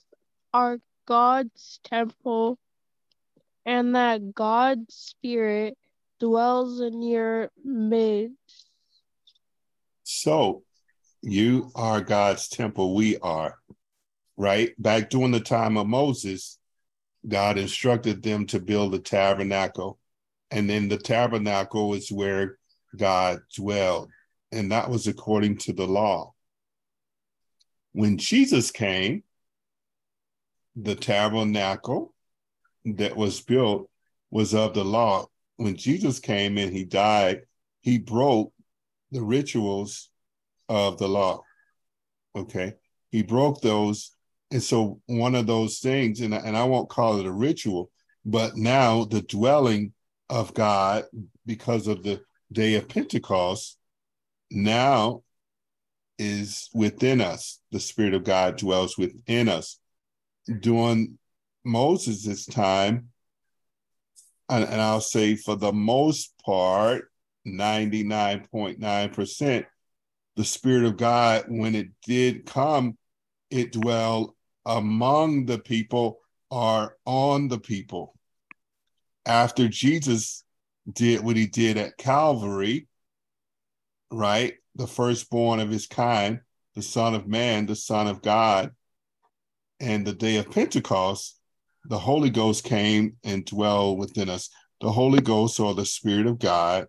are God's temple and that God's Spirit dwells in your midst? So, you are God's temple, we are, right? Back during the time of Moses, God instructed them to build a tabernacle. And then the tabernacle is where God dwelled. And that was according to the law. When Jesus came, the tabernacle that was built was of the law. When Jesus came and he died, he broke the rituals of the law. Okay. He broke those and so one of those things, and, and I won't call it a ritual, but now the dwelling of God because of the day of Pentecost now is within us. The Spirit of God dwells within us. During Moses' time, and, and I'll say for the most part, 99.9%, the Spirit of God, when it did come, it dwelled among the people are on the people. After Jesus did what he did at Calvary, right? The firstborn of his kind, the Son of Man, the Son of God, and the day of Pentecost, the Holy Ghost came and dwelled within us. The Holy Ghost or the Spirit of God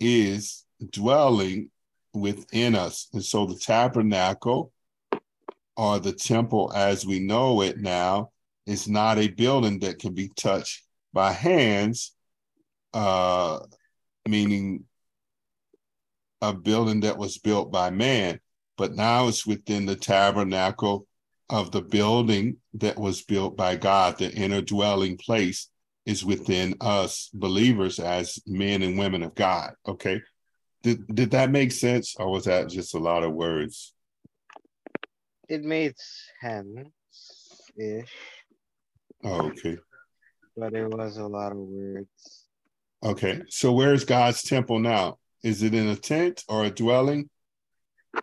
is dwelling within us. And so the tabernacle or the temple as we know it now is not a building that can be touched by hands, uh, meaning a building that was built by man, but now it's within the tabernacle of the building that was built by God. The inner dwelling place is within us believers as men and women of God. Okay. Did, did that make sense or was that just a lot of words? it made sense ish. Oh, okay. But it was a lot of words. Okay. So where's God's temple now? Is it in a tent or a dwelling?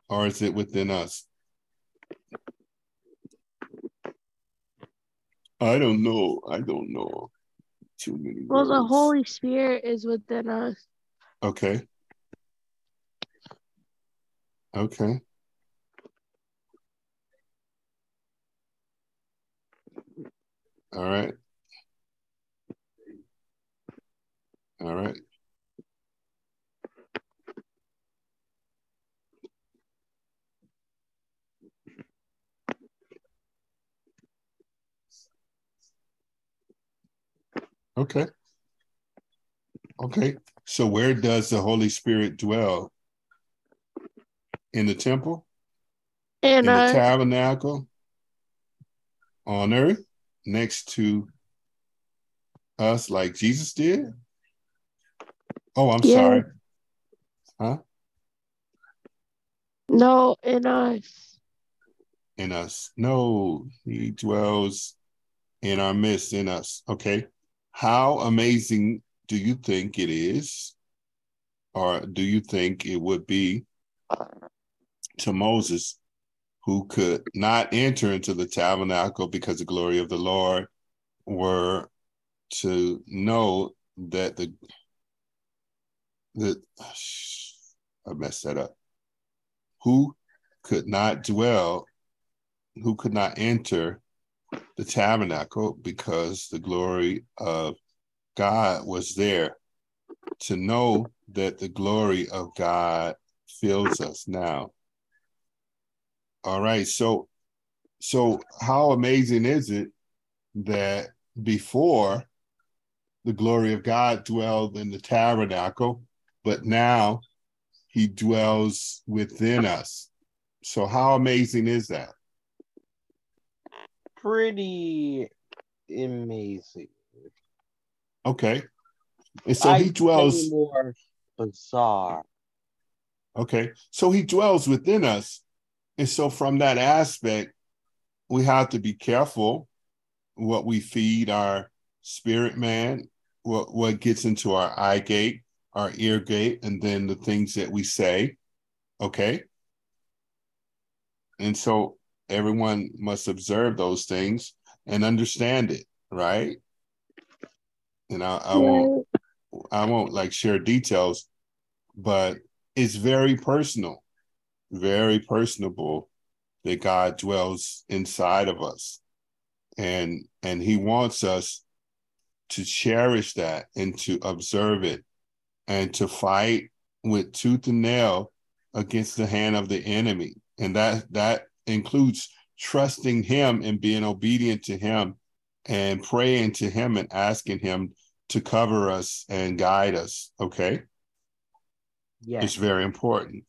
Or is it within us? I don't know. I don't know. Too many. Well, words. the Holy Spirit is within us. Okay. Okay. All right. All right. Okay. Okay. So where does the Holy Spirit dwell? In the temple? In, the tabernacle? On earth? next to us like Jesus did? Oh, I'm yeah. sorry. Huh? No, in us. In us. No, he dwells in our midst, in us. Okay. How amazing do you think it is, or do you think it would be to Moses, who could not enter into the tabernacle because the glory of the Lord were to know that the the I messed that up. Who could not dwell, who could not enter the tabernacle because the glory of God was there. To know that the glory of God fills us now. All right, so so how amazing is it that before the glory of God dwelled in the tabernacle, but now he dwells within us. So, how amazing is that? Pretty amazing. Okay. And so he dwells more bizarre. Okay. So he dwells within us. And so, from that aspect, we have to be careful what we feed our spirit man, what, what gets into our eye gate, our ear gate, and then the things that we say. Okay. And so everyone must observe those things and understand it, right? And I, I won't I won't like share details, but it's very personal, very personable that God dwells inside of us. And and he wants us to cherish that and to observe it and to fight with tooth and nail against the hand of the enemy. And that that includes trusting him and being obedient to him and praying to him and asking him to cover us and guide us. Okay. Yeah. It's very important.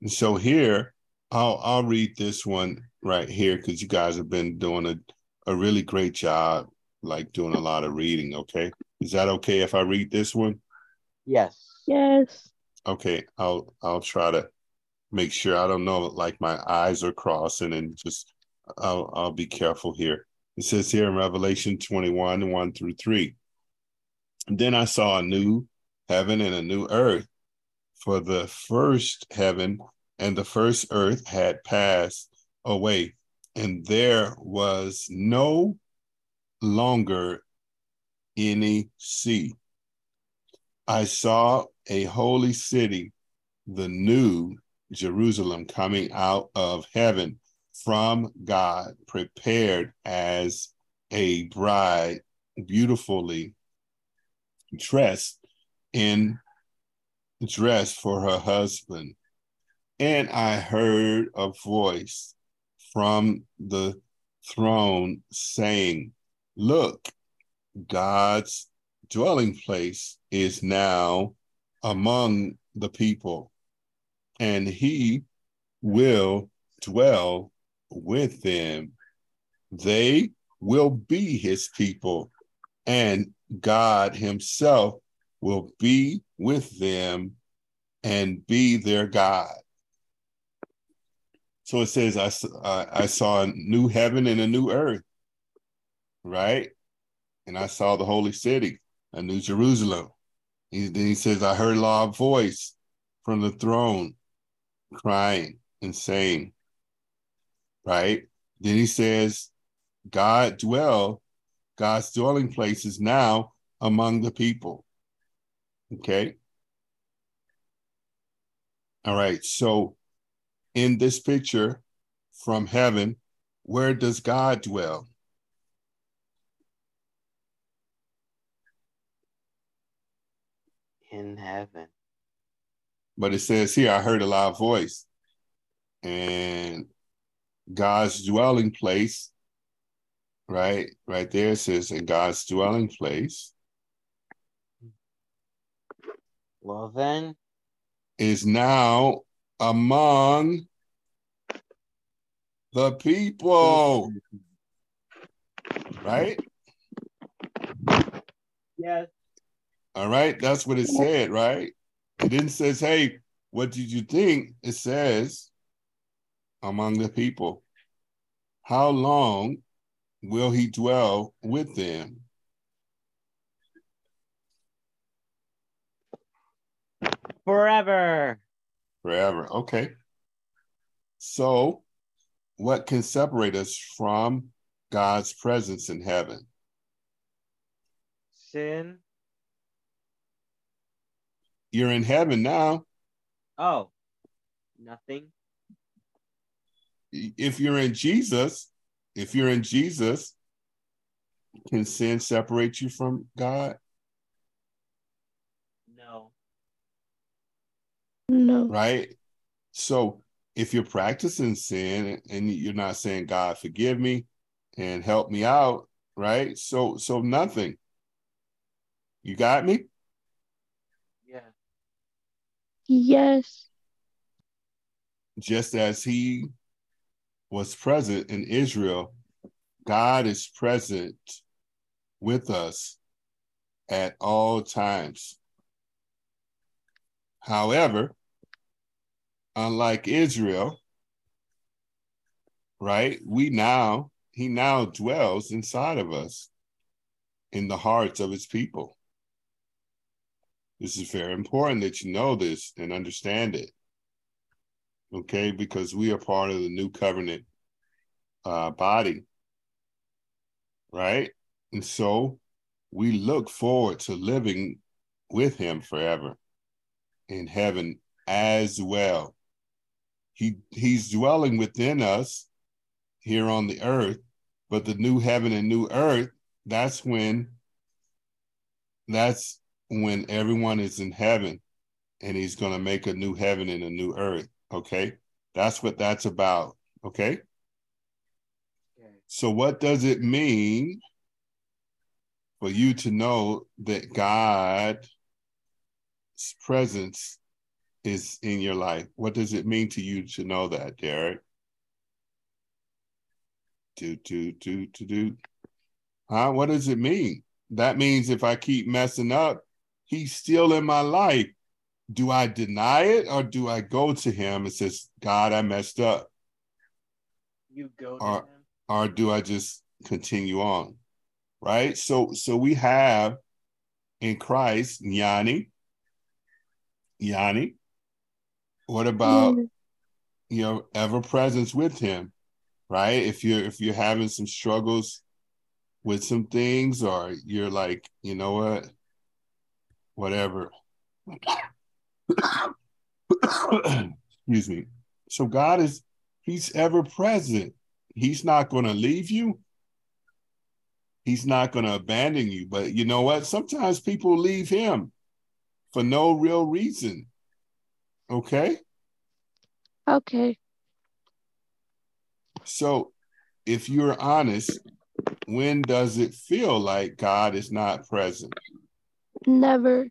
And so here, I'll I'll read this one right here because you guys have been doing a, a really great job, like doing a lot of reading. Okay. Is that okay if I read this one? Yes. Yes. Okay, I'll I'll try to make sure. I don't know, like my eyes are crossing, and just I'll I'll be careful here. It says here in Revelation 21, 1 through 3. Then I saw a new heaven and a new earth, for the first heaven and the first earth had passed away, and there was no longer any sea. I saw a holy city, the new Jerusalem, coming out of heaven from God, prepared as a bride, beautifully dressed in dress for her husband. And I heard a voice from the throne saying, Look, God's dwelling place is now among the people, and he will dwell with them. They will be his people, and God himself will be with them and be their God. So it says, I, I saw a new heaven and a new earth, right? And I saw the holy city, a new Jerusalem. He, then he says, I heard a loud voice from the throne crying and saying, right? Then he says, God dwell, God's dwelling place is now among the people. Okay. All right. So in this picture from heaven, where does God dwell? In heaven. But it says here, I heard a loud voice, and God's dwelling place, right? Right there it says, in God's dwelling place. Well, then, is now among the people, right? yes. All right, that's what it said, right? It didn't says, "Hey, what did you think?" It says, "Among the people." How long will he dwell with them? Forever. Forever. Okay. So, what can separate us from God's presence in heaven? Sin. You're in heaven now. Oh, nothing. If you're in Jesus, if you're in Jesus, can sin separate you from God? No. No. Right? So if you're practicing sin and you're not saying, God, forgive me and help me out, right? So so nothing. You got me? Yeah. Yes. Just as he was present in Israel, God is present with us at all times. However, unlike Israel, right, we now, he now dwells inside of us in the hearts of his people. This is very important that you know this and understand it. Okay, because we are part of the new covenant uh, body right? And so we look forward to living with him forever in heaven as well. He he's dwelling within us here on the earth, but the new heaven and new earth, that's when that's when everyone is in heaven and he's going to make a new heaven and a new earth, okay? That's what that's about, okay? So, what does it mean for you to know that God's presence is in your life? What does it mean to you to know that, Derrick? To to to to do, huh? What does it mean? That means if I keep messing up, He's still in my life. Do I deny it or do I go to Him and says, God, I messed up? You go to or, him. or do I just continue on? Right? So so we have in Christ Yanni. Yanni. What about Mm. you know ever presence with him? Right? If you're if you're having some struggles with some things or you're like, you know what? Whatever. Excuse me. So God is he's ever present. He's not going to leave you. He's not going to abandon you. But you know what? Sometimes people leave him for no real reason. Okay? Okay. So if you're honest, when does it feel like God is not present? Never.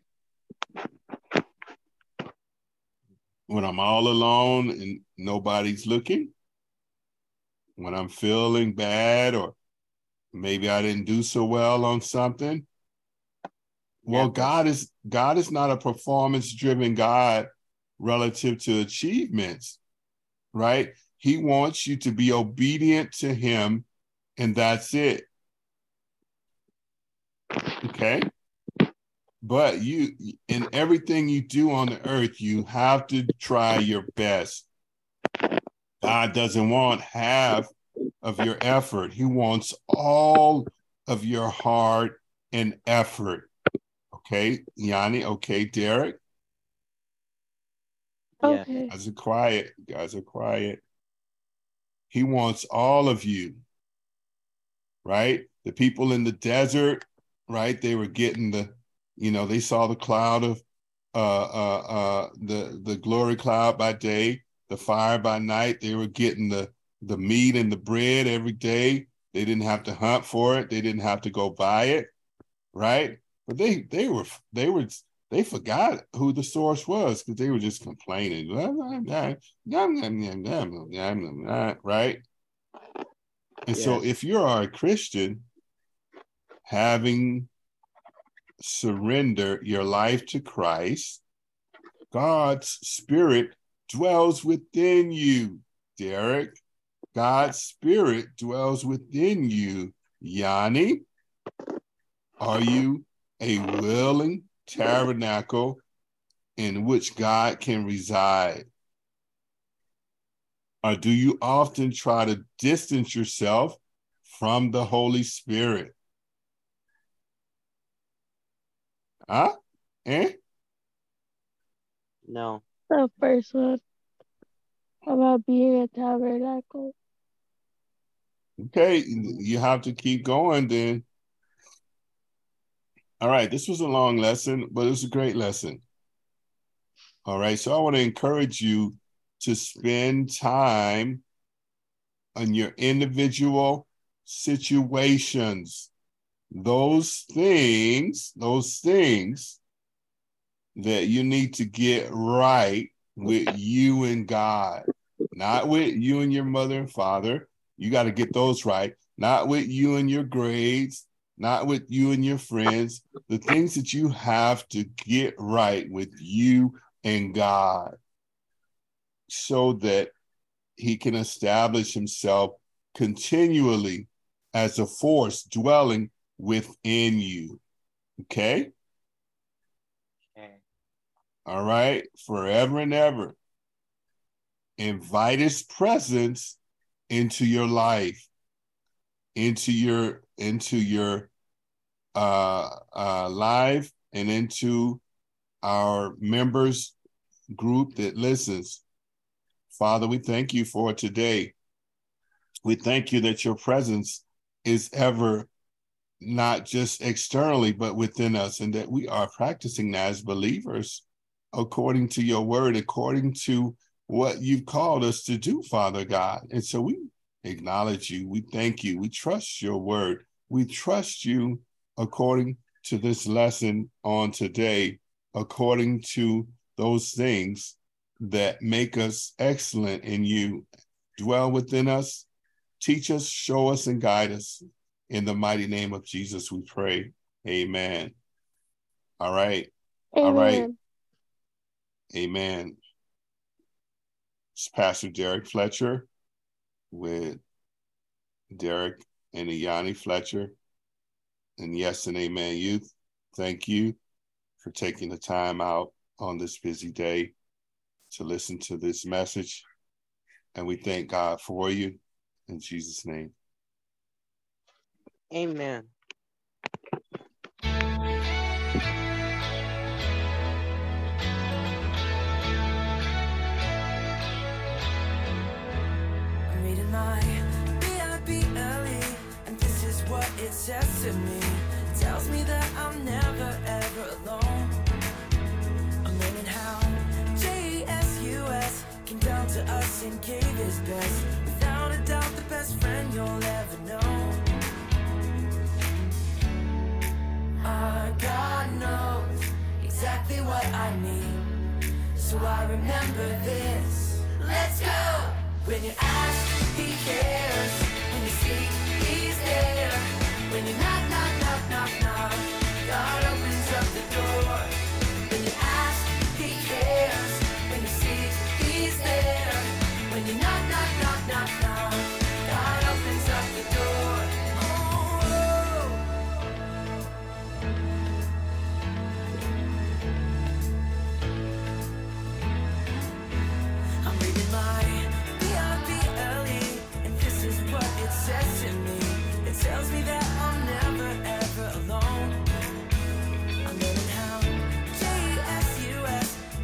When I'm all alone and nobody's looking? When I'm feeling bad or maybe I didn't do so well on something? Well. God is God is not a performance driven God relative to achievements, right? He wants you to be obedient to him and that's it. Okay? But you in everything you do on the earth, you have to try your best. God doesn't want half of your effort. He wants all of your heart and effort. Okay, Yanni. Okay, Derrick. Okay. guys are quiet. Guys are quiet. He wants all of you, right? The people in the desert, right? They were getting the, you know, they saw the cloud of uh uh uh the the glory cloud by day, the fire by night. They were getting the the meat and the bread every day. They didn't have to hunt for it. They didn't have to go buy it, right? But they they were they were they forgot who the source was because they were just complaining, right? And so, if you are a Christian, having surrendered your life to Christ, God's Spirit dwells within you, Derrick. God's Spirit dwells within you, Yanni. Are you a willing tabernacle in which God can reside? Or do you often try to distance yourself from the Holy Spirit? Huh? Eh? No. The first one How about being a tabernacle. Okay, you have to keep going then. All right, this was a long lesson, but it was a great lesson. All right, so I want to encourage you to spend time on your individual situations. Those things, those things that you need to get right with you and God, not with you and your mother and father. You got to get those right, not with you and your grades, not with you and your friends. The things that you have to get right with you and God so that he can establish himself continually as a force dwelling within you. Okay? Okay. All right, forever and ever. Invite his presence into your life, into your into your uh, uh, live and into our members group that listens. Father, we thank you for today. We thank you that your presence is ever not just externally, but within us, and that we are practicing as believers according to your word, according to what you've called us to do, Father God. And so we acknowledge you. We thank you. We trust your word. We trust you according to this lesson on today, according to those things that make us excellent in you. Dwell within us, teach us, show us, and guide us. In the mighty name of Jesus, we pray. Amen. All right. Amen. All right. Amen. It's Pastor Derrick Fletcher with Derrick and E'Yani Fletcher. And yes and amen, youth. Thank you for taking the time out on this busy day to listen to this message. And we thank God for you in Jesus' name. Amen. It says to me. Tells me that I'm never ever alone. I'm learning how Jesus came down to us and gave his best. Without a doubt, the best friend you'll ever Ah, God knows exactly what I need. So I remember this. Let's go! When you ask, he cares. When you seek, he's there. When you knock, knock, knock, knock, knock.